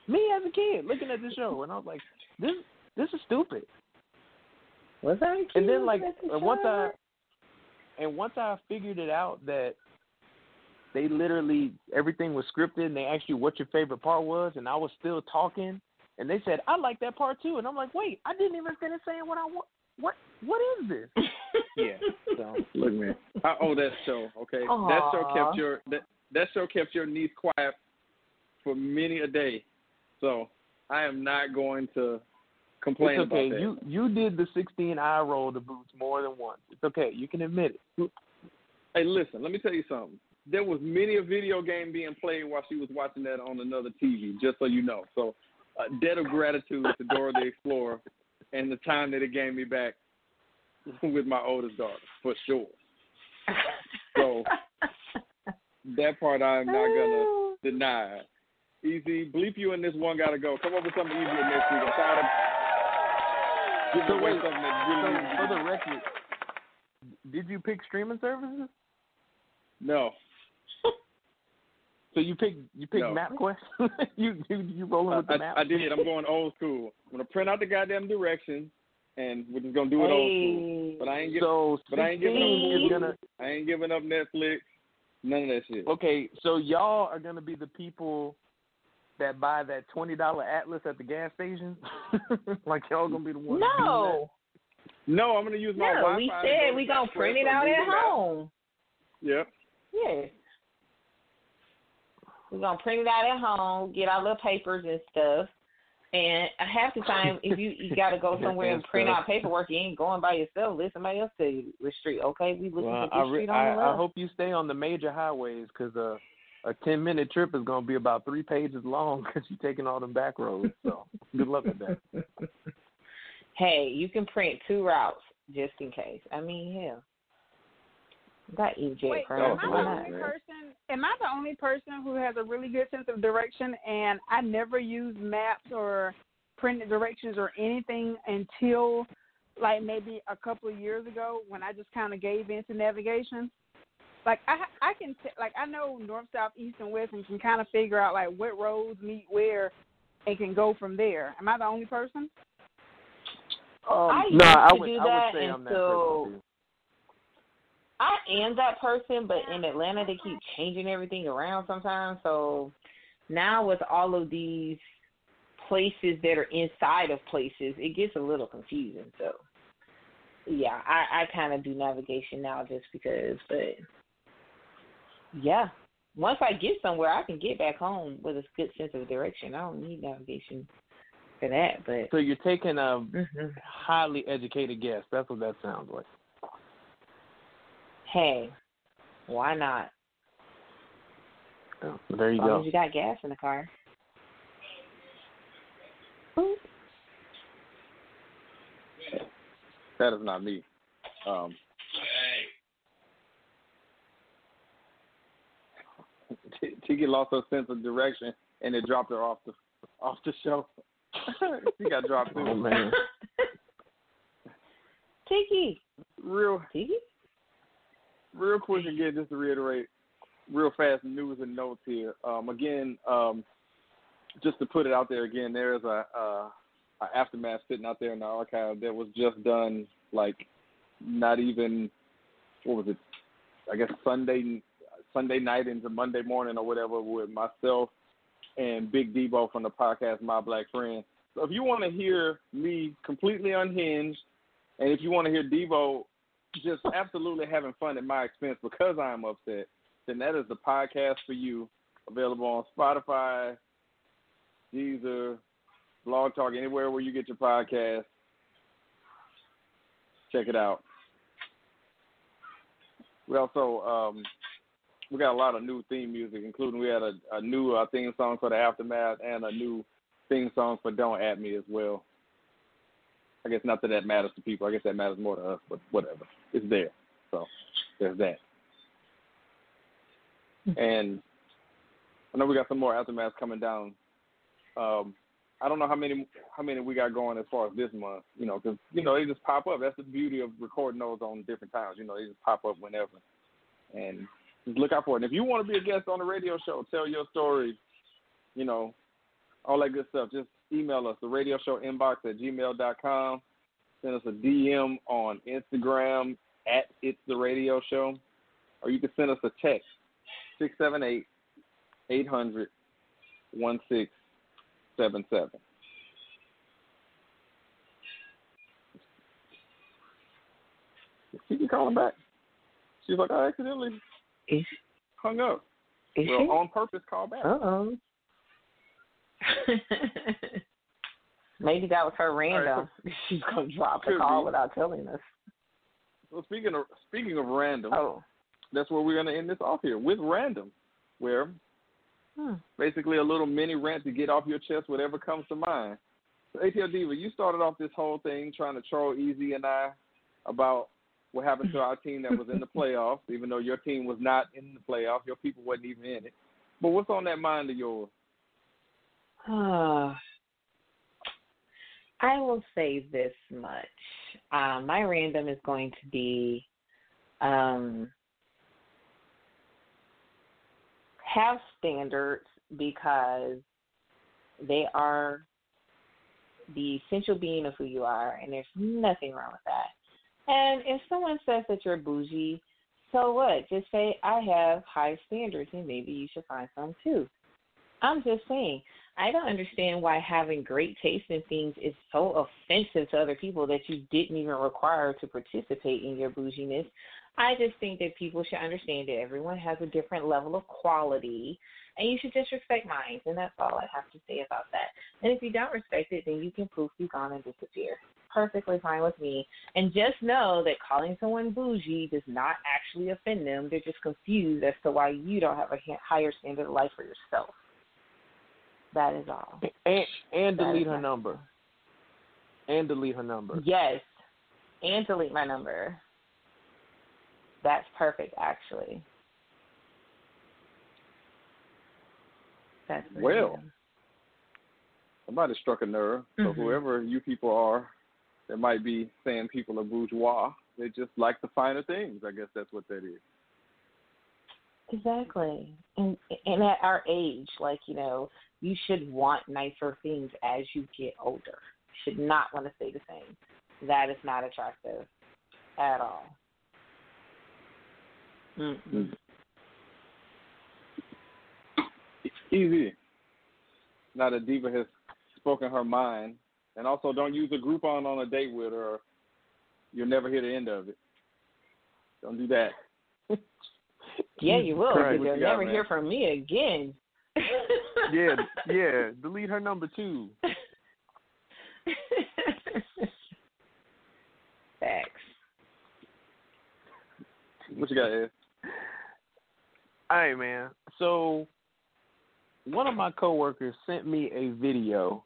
Me as a kid looking at this show, and I was like, this this is stupid. was that a And then like the once I and once I figured it out that they literally everything was scripted and they asked you what your favorite part was and I was still talking and they said I like that part too and I'm like wait I didn't even finish saying what I want what what is this Yeah. So look, man, I owe that show. Okay, that show kept your that that show kept your niece quiet for many a day. So I am not going to complain it's okay about that. you you did the 16 eye roll to boots more than once it's okay you can admit it Hey, listen, let me tell you something. There was many a video game being played while she was watching that on another TV, just so you know. So, uh, debt of gratitude to Dora the Explorer and the time that it gave me back with my oldest daughter, for sure. So, that part I'm not going to deny. Easy, bleep you and this one got to go. Come up with something easier next week. I'm tired of giving So away wait, something that so for the record did you pick streaming services No. so you picked you picked No. MapQuest you you you rolling with the I, map I did. I'm going old school. I'm gonna print out the goddamn directions, and we're just gonna do it old school. But I ain't giving. so But I ain't giving up. is gonna I ain't giving up Netflix. None of that shit. Okay, so y'all are gonna be the people that buy that twenty dollar Atlas at the gas station. like y'all gonna be the ones. No, No, I'm gonna use my no. Wi-Fi. We said go we to gonna print it out at Google Maps. home. Yep. Yes. We're gonna print it out at home, get our little papers and stuff. And half the time, if you you gotta go somewhere and print out paperwork, you ain't going by yourself. Let somebody else tell you which street. Okay, we looking Well, for I, this re- street on the the I hope you stay on the major highways because uh, a ten minute trip is gonna be about three pages long because you're taking all them back roads. So good luck with that. hey, you can print two routes just in case. I mean, hell. Got EJ Wait, friends. am I the only person? Am I the only person who has a really good sense of direction? And I never use maps or printed directions or anything until like maybe a couple of years ago when I just kind of gave into navigation. Like I, I can t- like I know north, south, east, and west, and can kind of figure out like what roads meet where, and can go from there. Am I the only person? Um, I no, I used to would, do I would that say I'm that until- person too. I am that person, but in Atlanta they keep changing everything around sometimes. So now with all of these places that are inside of places, it gets a little confusing. So yeah, I, I kind of do navigation now just because. But yeah, once I get somewhere, I can get back home with a good sense of direction. I don't need navigation for that. But So you're taking a Mhm. highly educated guess. That's what that sounds like. Hey, why not? Oh, there you As long go. as you got gas in the car. That is not me. Um, T- Tiki lost her sense of direction, and it dropped her off the off the show. she got dropped Oh too. man. Tiki. Real, Tiki? Real quick again, just to reiterate, real fast news and notes here. Um, again, um, just to put it out there again, there is a, a, a aftermath sitting out there in the archive that was just done, like not even what was it? I guess Sunday Sunday night into Monday morning or whatever with myself and Big Debo from the podcast My Black Friend. So if you want to hear me completely unhinged, and if you want to hear Debo just absolutely having fun at my expense because I'm upset, then that is the podcast for you. Available on Spotify, Deezer, Blog Talk, anywhere where you get your podcast. Check it out. We also um, we got a lot of new theme music, including we had a, a new uh, theme song for the aftermath and a new theme song for Don't At Me as well. I guess not that that matters to people. I guess that matters more to us, but whatever. It's there. So there's that. And I know we got some more aftermaths coming down. Um, I don't know how many how many we got going as far as this month. You know, because you know they just pop up. That's the beauty of recording those on different times. You know, they just pop up whenever, and just look out for it. And if you want to be a guest on the radio show, tell your story. You know, all that good stuff. Just email us the radio show inbox at gmail.com. Send us a DM on Instagram at It's the Radio Show. Or you can send us a text 678 800 1677. She can call him back. She's like, I accidentally Is, hung up. is well, she? on purpose, call back. Uh oh. Maybe that was her right, random. She's gonna drop the call be. without telling us. So speaking of speaking of random, Oh. that's where we're gonna end this off here with random, where Hmm. basically a little mini rant to get off your chest, whatever comes to mind. So ATL Diva, you started off this whole thing trying to troll Easy and I about what happened to our team that was in the playoffs, even though your team was not in the playoffs, your people wasn't even in it. But what's on that mind of yours? I will say this much. Um, my random is going to be um, have standards because they are the essential being of who you are, and there's nothing wrong with that. And if someone says that you're bougie, so what? Just say, I have high standards, and maybe you should find some too. I'm just saying. I don't understand why having great taste in things is so offensive to other people that you didn't even require to participate in your bouginess. I just think that people should understand that everyone has a different level of quality, and you should just respect mine. And that's all I have to say about that. And if you don't respect it, then you can poof, be gone, and disappear. Perfectly fine with me. And just know that calling someone bougie does not actually offend them. They're just confused as to why you don't have a higher standard of life for yourself. That is all. And and That delete her number. And delete her number. Yes. And delete my number. That's perfect, actually. That's Well. Somebody struck a nerve. So Mhm. whoever you people are that might be saying people are bourgeois, they just like the finer things. I guess that's what that is. Exactly. And and at our age, like, you know, you should want nicer things as you get older. You should not want to stay the same. That is not attractive at all. Mm-mm. Easy. Now that Diva has spoken her mind, and also don't use a Groupon on a date with her. You'll never hear the end of it. Don't do that. Yeah, you will. Right. You'll you never man? hear from me again. Yeah, yeah. Delete her number too. Facts. What you got, Ed? All right, man. So one of my coworkers sent me a video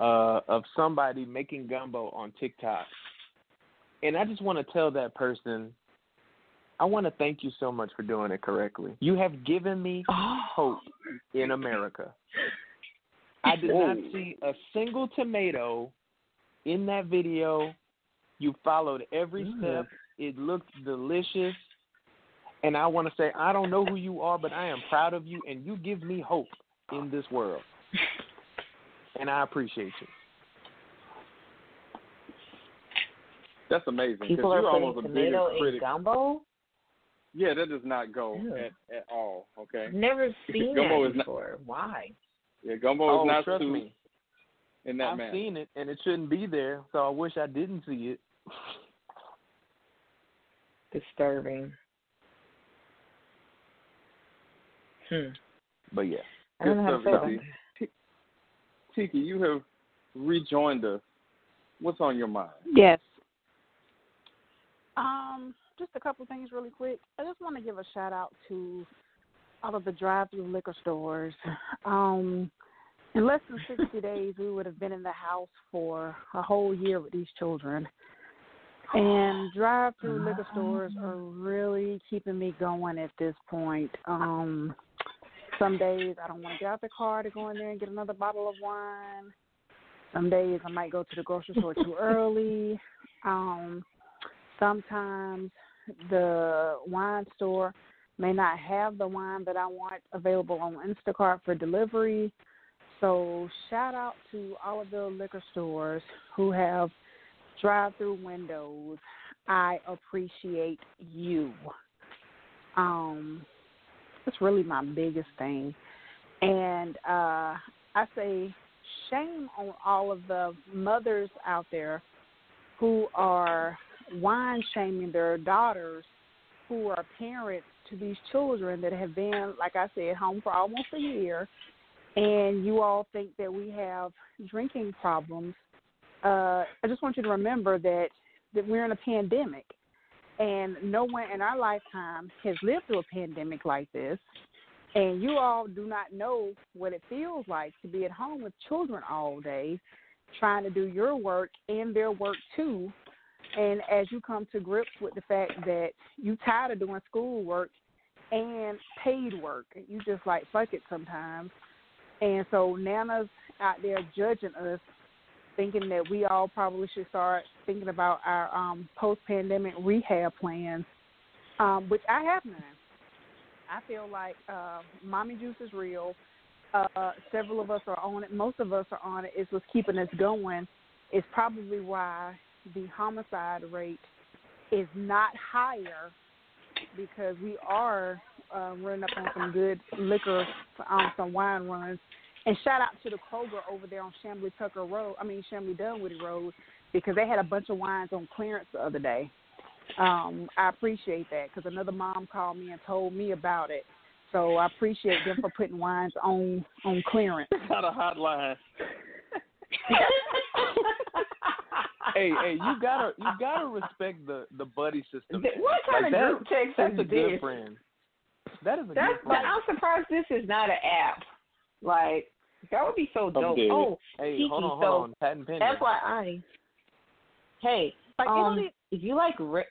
uh, of somebody making gumbo on TikTok, and I just want to tell that person, I want to thank you so much for doing it correctly. You have given me hope in America. I did not see a single tomato in that video. You followed every Mm. step. It looked delicious. And I want to say, I don't know who you are, but I am proud of you, and you give me hope in this world. And I appreciate you. That's amazing. 'cause People are you're putting almost a tomato bigger in critic. gumbo. Yeah, that does not go at, at all. Okay. Never seen Gumbo that is not- before. Why? Yeah, gumbo oh, is not trust soup me. in that I've manner. seen it, and it shouldn't be there, so I wish I didn't see it. Disturbing. Hmm. But yeah. I don't know how to Good feel stuff, about Tiki, you have rejoined us. What's on your mind? Yes. Um, just a couple things really quick. I just want to give a shout out to all of the drive-through liquor stores. Um, in less than 60 days, we would have been in the house for a whole year with these children. And drive-through liquor stores are really keeping me going at this point. Um, some days I don't want to get out the car to go in there and get another bottle of wine. Some days I might go to the grocery store too early. Um, sometimes the wine store may not have the wine that I want available on Instacart for delivery. So shout out to all of the liquor stores who have drive-through windows. I appreciate you. Um, that's really my biggest thing. And uh, I say shame on all of the mothers out there who are wine shaming their daughters who are parents to these children that have been, like I said, home for almost a year, and you all think that we have drinking problems. Uh, I just want you to remember that that we're in a pandemic, and no one in our lifetime has lived through a pandemic like this. And you all do not know what it feels like to be at home with children all day, trying to do your work and their work too. And as you come to grips with the fact that you tired of doing schoolwork and paid work, you just like fuck it sometimes. And so Nana's out there judging us, thinking that we all probably should start thinking about our um, post-pandemic rehab plans, um, which I have none. I feel like uh, mommy juice is real. Uh, several of us are on it. Most of us are on it. It's what's keeping us going. It's probably why the homicide rate is not higher because we are uh, running up on some good liquor, um, some wine runs. And shout out to the Kroger over there on Chamblee Tucker Road. I mean Chamblee Dunwoody Road because they had a bunch of wines on clearance the other day. Um, I appreciate that because another mom called me and told me about it. So I appreciate them for putting wines on on clearance. Got a hotline. hey, hey, you gotta you gotta respect the the buddy system. What kind Like of that- group text That's is a good this? friend. That is a That's good but friend. I'm surprised this is not an app. Like that would be so dope. dead. Oh, Hey, Kiki, hold on, hold so on. Patent pending. FYI. Hey, Like, um, know, if you like re-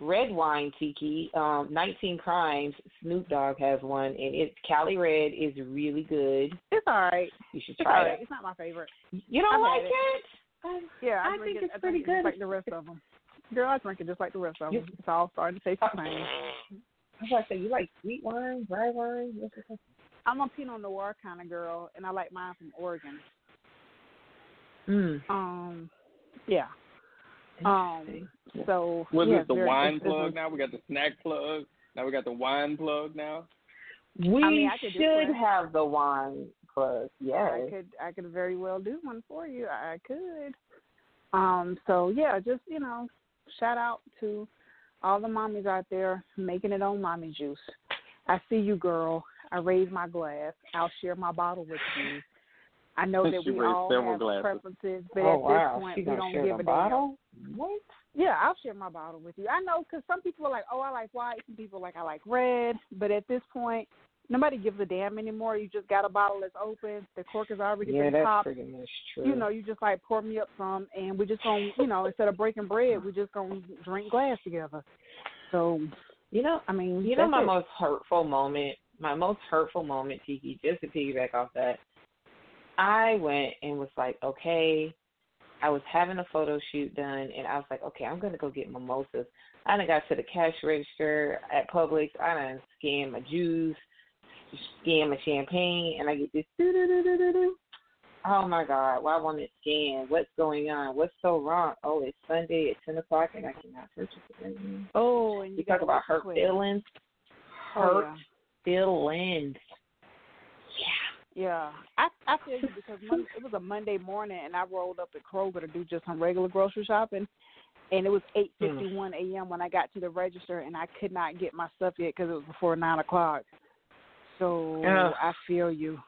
red wine tiki, um, 19 Crimes, Snoop Dogg has one, and it Cali Red is really good. it's all right. You should It's try all right. it. It's not my favorite. You don't I've like had it? I- Yeah, I, I think it, it's I pretty drink it just good. like the rest of them. Girl, I drink it just like the rest of them. It's all starting to taste the same. I was about to say, you like sweet wine, dry wine? I'm a Pinot Noir kind of girl, and I like mine from Oregon. Mm. Um, yeah. Um, so Was yeah, it the very- wine it's- it's plug a- now? We got the snack plug. Now we got the wine plug now. We I mean, I could should have the wine plug. I could I could very well do one for you. I could. Um, so yeah, just you know, shout out to all the mommies out there making it on mommy juice. I see you, girl. I raise my glass. I'll share my bottle with you. I know that She we all several have glasses. preferences, but oh at wow, this point, she we don't give the a damn. What? Yeah, I'll share my bottle with you. I know because some people are like, "Oh, I like white." Some people are like, "I like red." But at this point, nobody gives a damn anymore. You just got a bottle that's open. The cork is already Yeah, been that's popped. pretty much true. You know, you just like pour me up some, and we just gonna, you know, instead of breaking bread, we just gonna drink glass together. So, you know, I mean, You know my it. most hurtful moment, my most hurtful moment, Tiki, just to piggyback off that. I went and was like, okay, I was having a photo shoot done, and I was like, okay, I'm gonna go get mimosas. I done got to the cash register at Publix. I done scanned my juice, scanned my champagne, and I get this. Oh my God! Why won't it scan? What's going on? What's so wrong? Oh, it's Sunday at ten o'clock, and I cannot purchase it now. Oh, and you, You talk about hurt quick. feelings. Oh, Hurt yeah. feelings. Yeah, Yeah. I I feel you because Mon- it was a Monday morning and I rolled up at Kroger to do just some regular grocery shopping, and it was eight hmm. fifty one a.m. when I got to the register and I could not get my stuff yet because it was before nine o'clock. So Ugh. I feel you.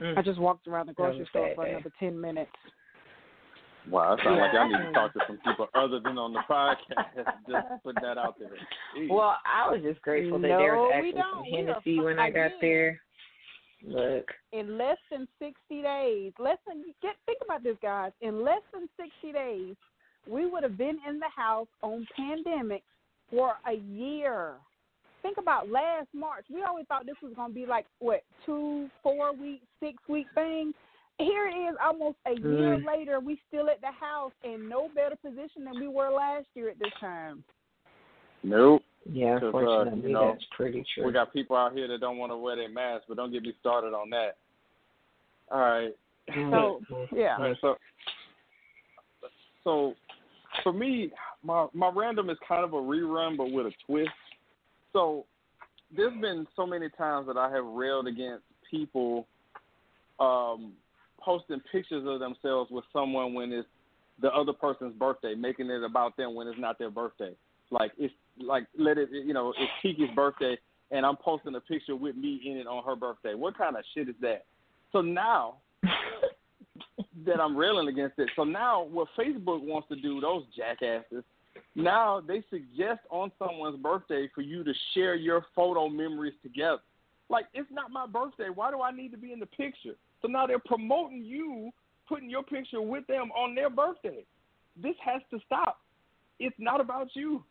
Mm. I just walked around the grocery store for another ten minutes. Wow, it sounds like y'all need to talk to some people other than on the podcast. Just put that out there. Jeez. Well, I was just grateful that there was actually some don't. We are Hennessy when I got again. there. Look, in less than 60 days, less than get think about this, guys. In less than 60 days, we would have been in the house on pandemic for a year. Think about last March. We always thought this was going to be like what two, four week, six week thing. Here it is, almost a year Mm. later. We still at the house in no better position than we were last year at this time. nope. yeah, 'Cause, uh, unfortunately, you know, that's pretty true. We got people out here that don't want to wear their masks, but don't get me started on that. All right. So yeah, All right, so so for me, my my random is kind of a rerun, but with a twist. So there's been so many times that I have railed against people um, posting pictures of themselves with someone when it's the other person's birthday, making it about them when it's not their birthday. Like it's like let it you know it's Kiki's birthday and I'm posting a picture with me in it on her birthday. What kind of shit is that? So now that I'm railing against it. So now what Facebook wants to do, those jackasses, now they suggest on someone's birthday for you to share your photo memories together. Like it's not my birthday. Why do I need to be in the picture? So now they're promoting you putting your picture with them on their birthday. This has to stop. It's not about you.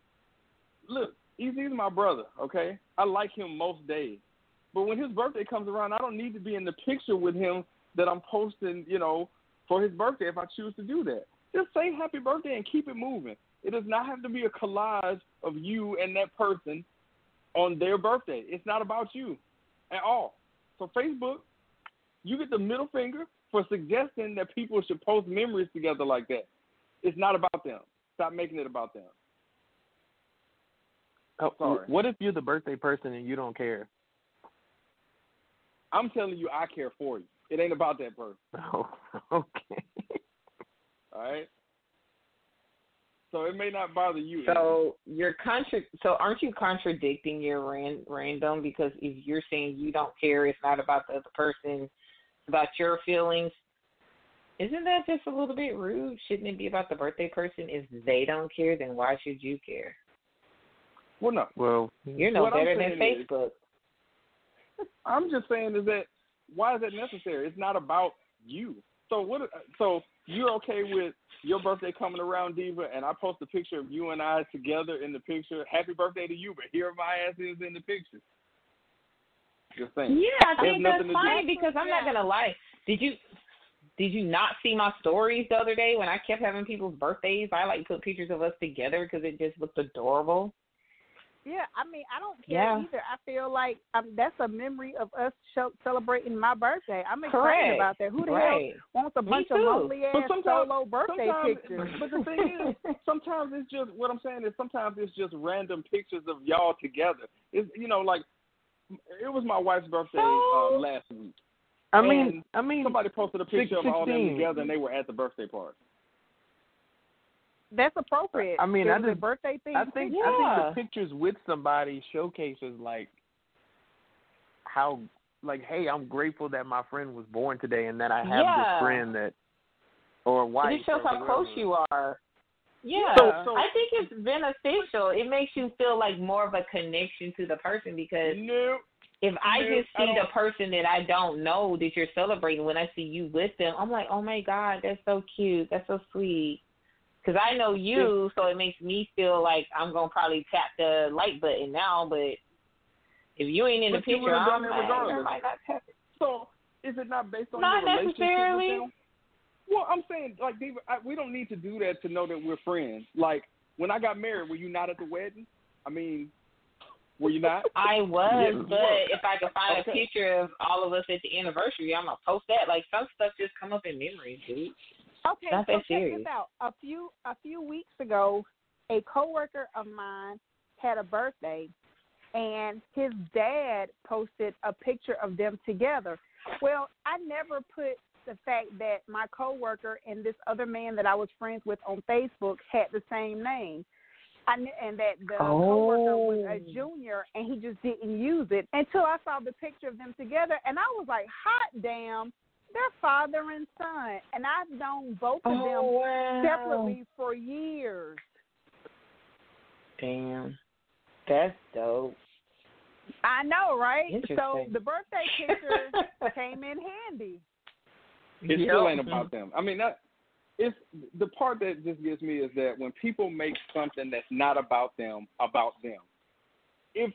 Look, he's, my brother, okay? I like him most days. But when his birthday comes around, I don't need to be in the picture with him that I'm posting, you know, for his birthday if I choose to do that. Just say happy birthday and keep it moving. It does not have to be a collage of you and that person on their birthday. It's not about you at all. So Facebook, you get the middle finger for suggesting that people should post memories together like that. It's not about them. Stop making it about them. Oh, Sorry. What if you're the birthday person and you don't care? I'm telling you, I care for you. It ain't about that person. Oh, okay. All right. So it may not bother you. So you're contra- So aren't you contradicting your ran- random? Because if you're saying you don't care, it's not about the other person, about your feelings. Isn't that just a little bit rude? Shouldn't it be about the birthday person? If they don't care, then why should you care? well, no. Well, You're no What I'm better than saying is- Facebook. I'm just saying is that why is that necessary? It's not about you. So what? So you're okay with your birthday coming around, Diva, and I post a picture of you and I together in the picture. Happy birthday to you, but here my ass is in the picture. Just saying. Yeah, I think that's fine because I'm not gonna lie. Did you did you not see my stories the other day when I kept having people's birthdays? I like put pictures of us together because it just looked adorable. Yeah, I mean, I don't care Yeah. either. I feel like um, that's a memory of us show, celebrating my birthday. I'm excited Correct. about that. Who the right. hell wants a bunch of lonely ass solo birthday pictures? But the thing is, sometimes it's just what I'm saying is sometimes it's just random pictures of y'all together. It's you know like it was my wife's birthday uh, last week. I mean, And I mean, Somebody posted a picture of all them together, and they were at the birthday party. That's appropriate. I mean, It I was a just- birthday thing. I think I think the pictures with somebody showcases like how like hey, I'm grateful that my friend was born today and that I have Yeah. this friend that or wife. it shows how close you are. Yeah, So- so- I think it's beneficial. It makes you feel like more of a connection to the person because No, if I No, just I see the person that I don't know that you're celebrating, when I see you with them, I'm like, oh my god, that's so cute, that's so sweet. Because I know you, so it makes me feel like I'm gonna probably tap the like button now. But if you ain't in the But you picture, I'm like, I might not tap it. So is it not based on Not your relationship necessarily. with them? Well, I'm saying like Diva, I, we don't need to do that to know that we're friends. Like when I got married, were you not at the wedding? I mean, were you not? I was, Yes, but you if I could find Okay. a picture of all of us at the anniversary, I'm gonna post that. Like some stuff just come up in memories, dude. Okay, Not so check serious. this out. A few a few weeks ago, a coworker of mine had a birthday, and his dad posted a picture of them together. Well, I never put the fact that my coworker and this other man that I was friends with on Facebook had the same name. I, kn- and that the coworker was a Oh. junior and he just didn't use it until I saw the picture of them together and I was like, hot damn, they're father and son. And I've known both of them Oh, wow. separately for years. Damn, that's dope. I know, right? So the birthday picture came in handy. It Yep. still ain't about them. I mean, that it's the part that just gets me is that when people make something that's not about them about them. If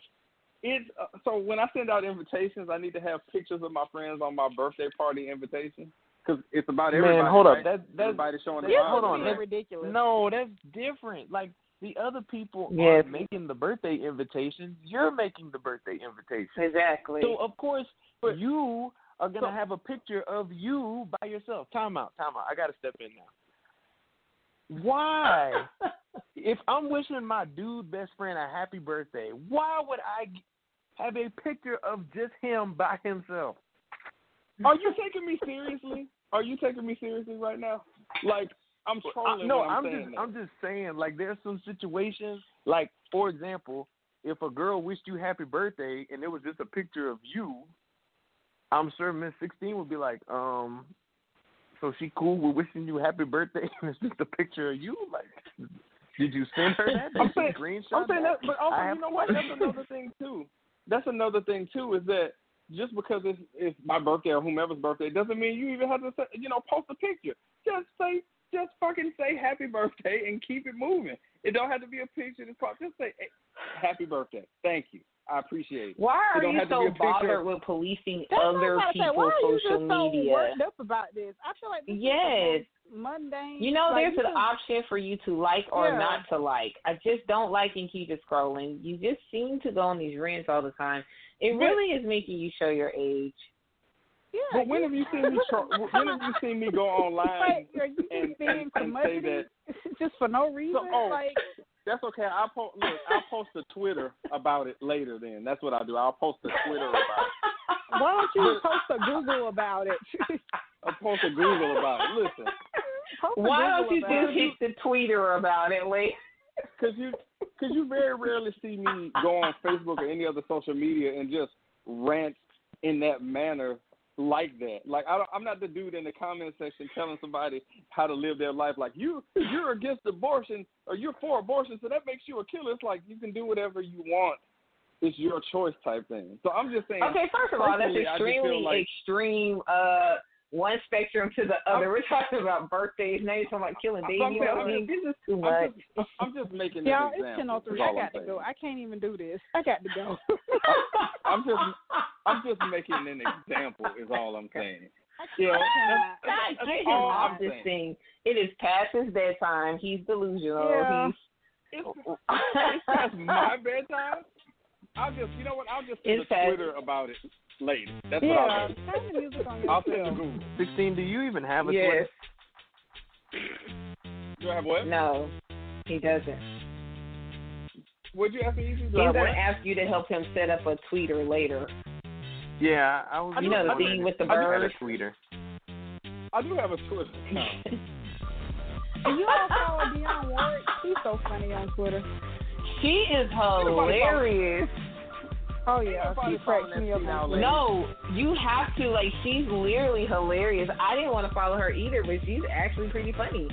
it uh, so when I send out invitations, I need to have pictures of my friends on my birthday party invitation because it's about everybody. Man, hold right? up. That that's everybody showing This hold on, be that- ridiculous. no, that's different. Like the other people Yes. are making the birthday invitations. You're making the birthday invitation. Exactly. So of course But- you are gonna So- have a picture of you by yourself. Time out, time out. I gotta step in now. Why? if I'm wishing my dude best friend a happy birthday, why would I have a picture of just him by himself? Are you taking me seriously? Are you taking me seriously right now? Like I'm I- trolling. no, I'm, I'm just that. I'm just saying like there's some situations like for example, if a girl wished you happy birthday and it was just a picture of you, I'm sure Miss Sixteen would be like, um, so she cool with wishing you happy birthday and it's just a picture of you? Like, did you send her that? Did I'm saying- I'm saying that, but also you know what? That's another thing too. That's another thing too is that just because it's it's my birthday or whomever's birthday doesn't mean you even have to say, you know post a picture. Just say just fucking say happy birthday and keep it moving. It don't have to be a picture. That's. Just say hey, happy birthday. Thank you. I appreciate it. Why It are don't you have to so be bothered with policing That's what I'm other about to say. Why people's are you social just so media? worked up about this? I feel like this Yes. most mundane. You know, like, there's you an just- option for you to like or Yeah. not to like. I just don't like and keep it scrolling. You just seem to go on these rants all the time. It But- really is making you show your age. Yeah, But when have you seen me? Tro- when have you seen me go online? Like, are you just and- being and- and say that- just for no reason? oh, like, That's okay. I'll post. Look, I'll post a Twitter about it later. Then that's what I'll do. I'll post a Twitter about it. why don't you post a Google about it? I'll post a Google about it. Listen, Post a Why don't you about just it. hit the tweeter about it, Lee? because you because you very rarely see me go on Facebook or any other social media and just rant in that manner like that. Like I don't, I'm not the dude in the comment section telling somebody how to live their life. Like you you're against abortion or you're for abortion, so that makes you a killer. It's like you can do whatever you want. It's your choice type thing. So I'm just saying. Okay, first of all, that's personally, I just feel extremely like- extreme. Uh, one spectrum to the other. We're talking about birthdays. Now you're talking about killing I'm babies. saying, I I'm mean, this is too much. I'm just, I'm just making an Y'all, it's example. 10:03. is I I'm got to go. I can't even do this. I got to go. I'm just I'm just making an example is all I'm saying. I You know, that's, that's all I'm this saying. thing. It is past his bedtime. He's delusional. Yeah. He's It's, it's past my bedtime. I'll just you know what? I'll just send a Twitter about it later. That's what I'll Yeah, do. turn the music on I'll send a yourself. Google. Sixteen, do you even have a yes. Twitter? Do I have what? No, he doesn't. What'd you ask me? Easy? Do He's I have gonna what? ask you to help him set up a tweeter later. Yeah, I was. You know the I thing with the bird. I had a birds? tweeter. I do have a Twitter account. You all follow Dionne Warwick? He's so funny on Twitter. She is hilarious. Oh yeah, she cracks me up tweet on out Twitter. No, you have to. Like, she's literally hilarious. I didn't want to follow her either, but she's actually pretty funny.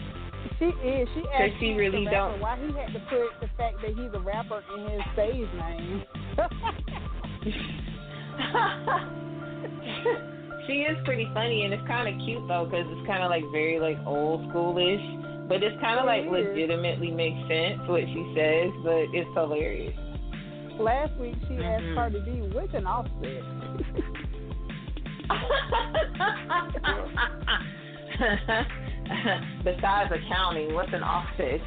She is. She actually. she really the rapper don't- why he had to put the fact that he's a rapper in his stage name. she is pretty funny, and it's kind of cute though, because it's kind of like very like old schoolish, but it's kind of like legitimately makes sense what she says, but it's hilarious. Last week she asked Mhm. Cardi B with an offset. besides accounting, what's an office?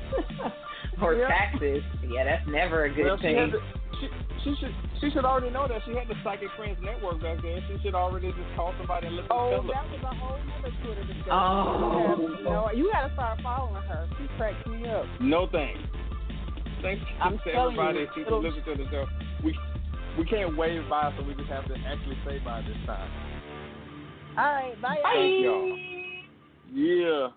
or Yeah. taxes? Yeah, that's never a good Well, thing. to, she, she should she should already know that she had the Psychic Friends Network back there. She should already just call somebody and look Oh, that was a whole other Twitter discussion. Oh. You, know, you got to start following her. She cracks me up. No thanks. Thanks I'm to everybody you, who it'll- listen to the show. We we can't wave by, so we just have to actually say bye this time. All right, bye. Bye. Thank y'all. Yeah.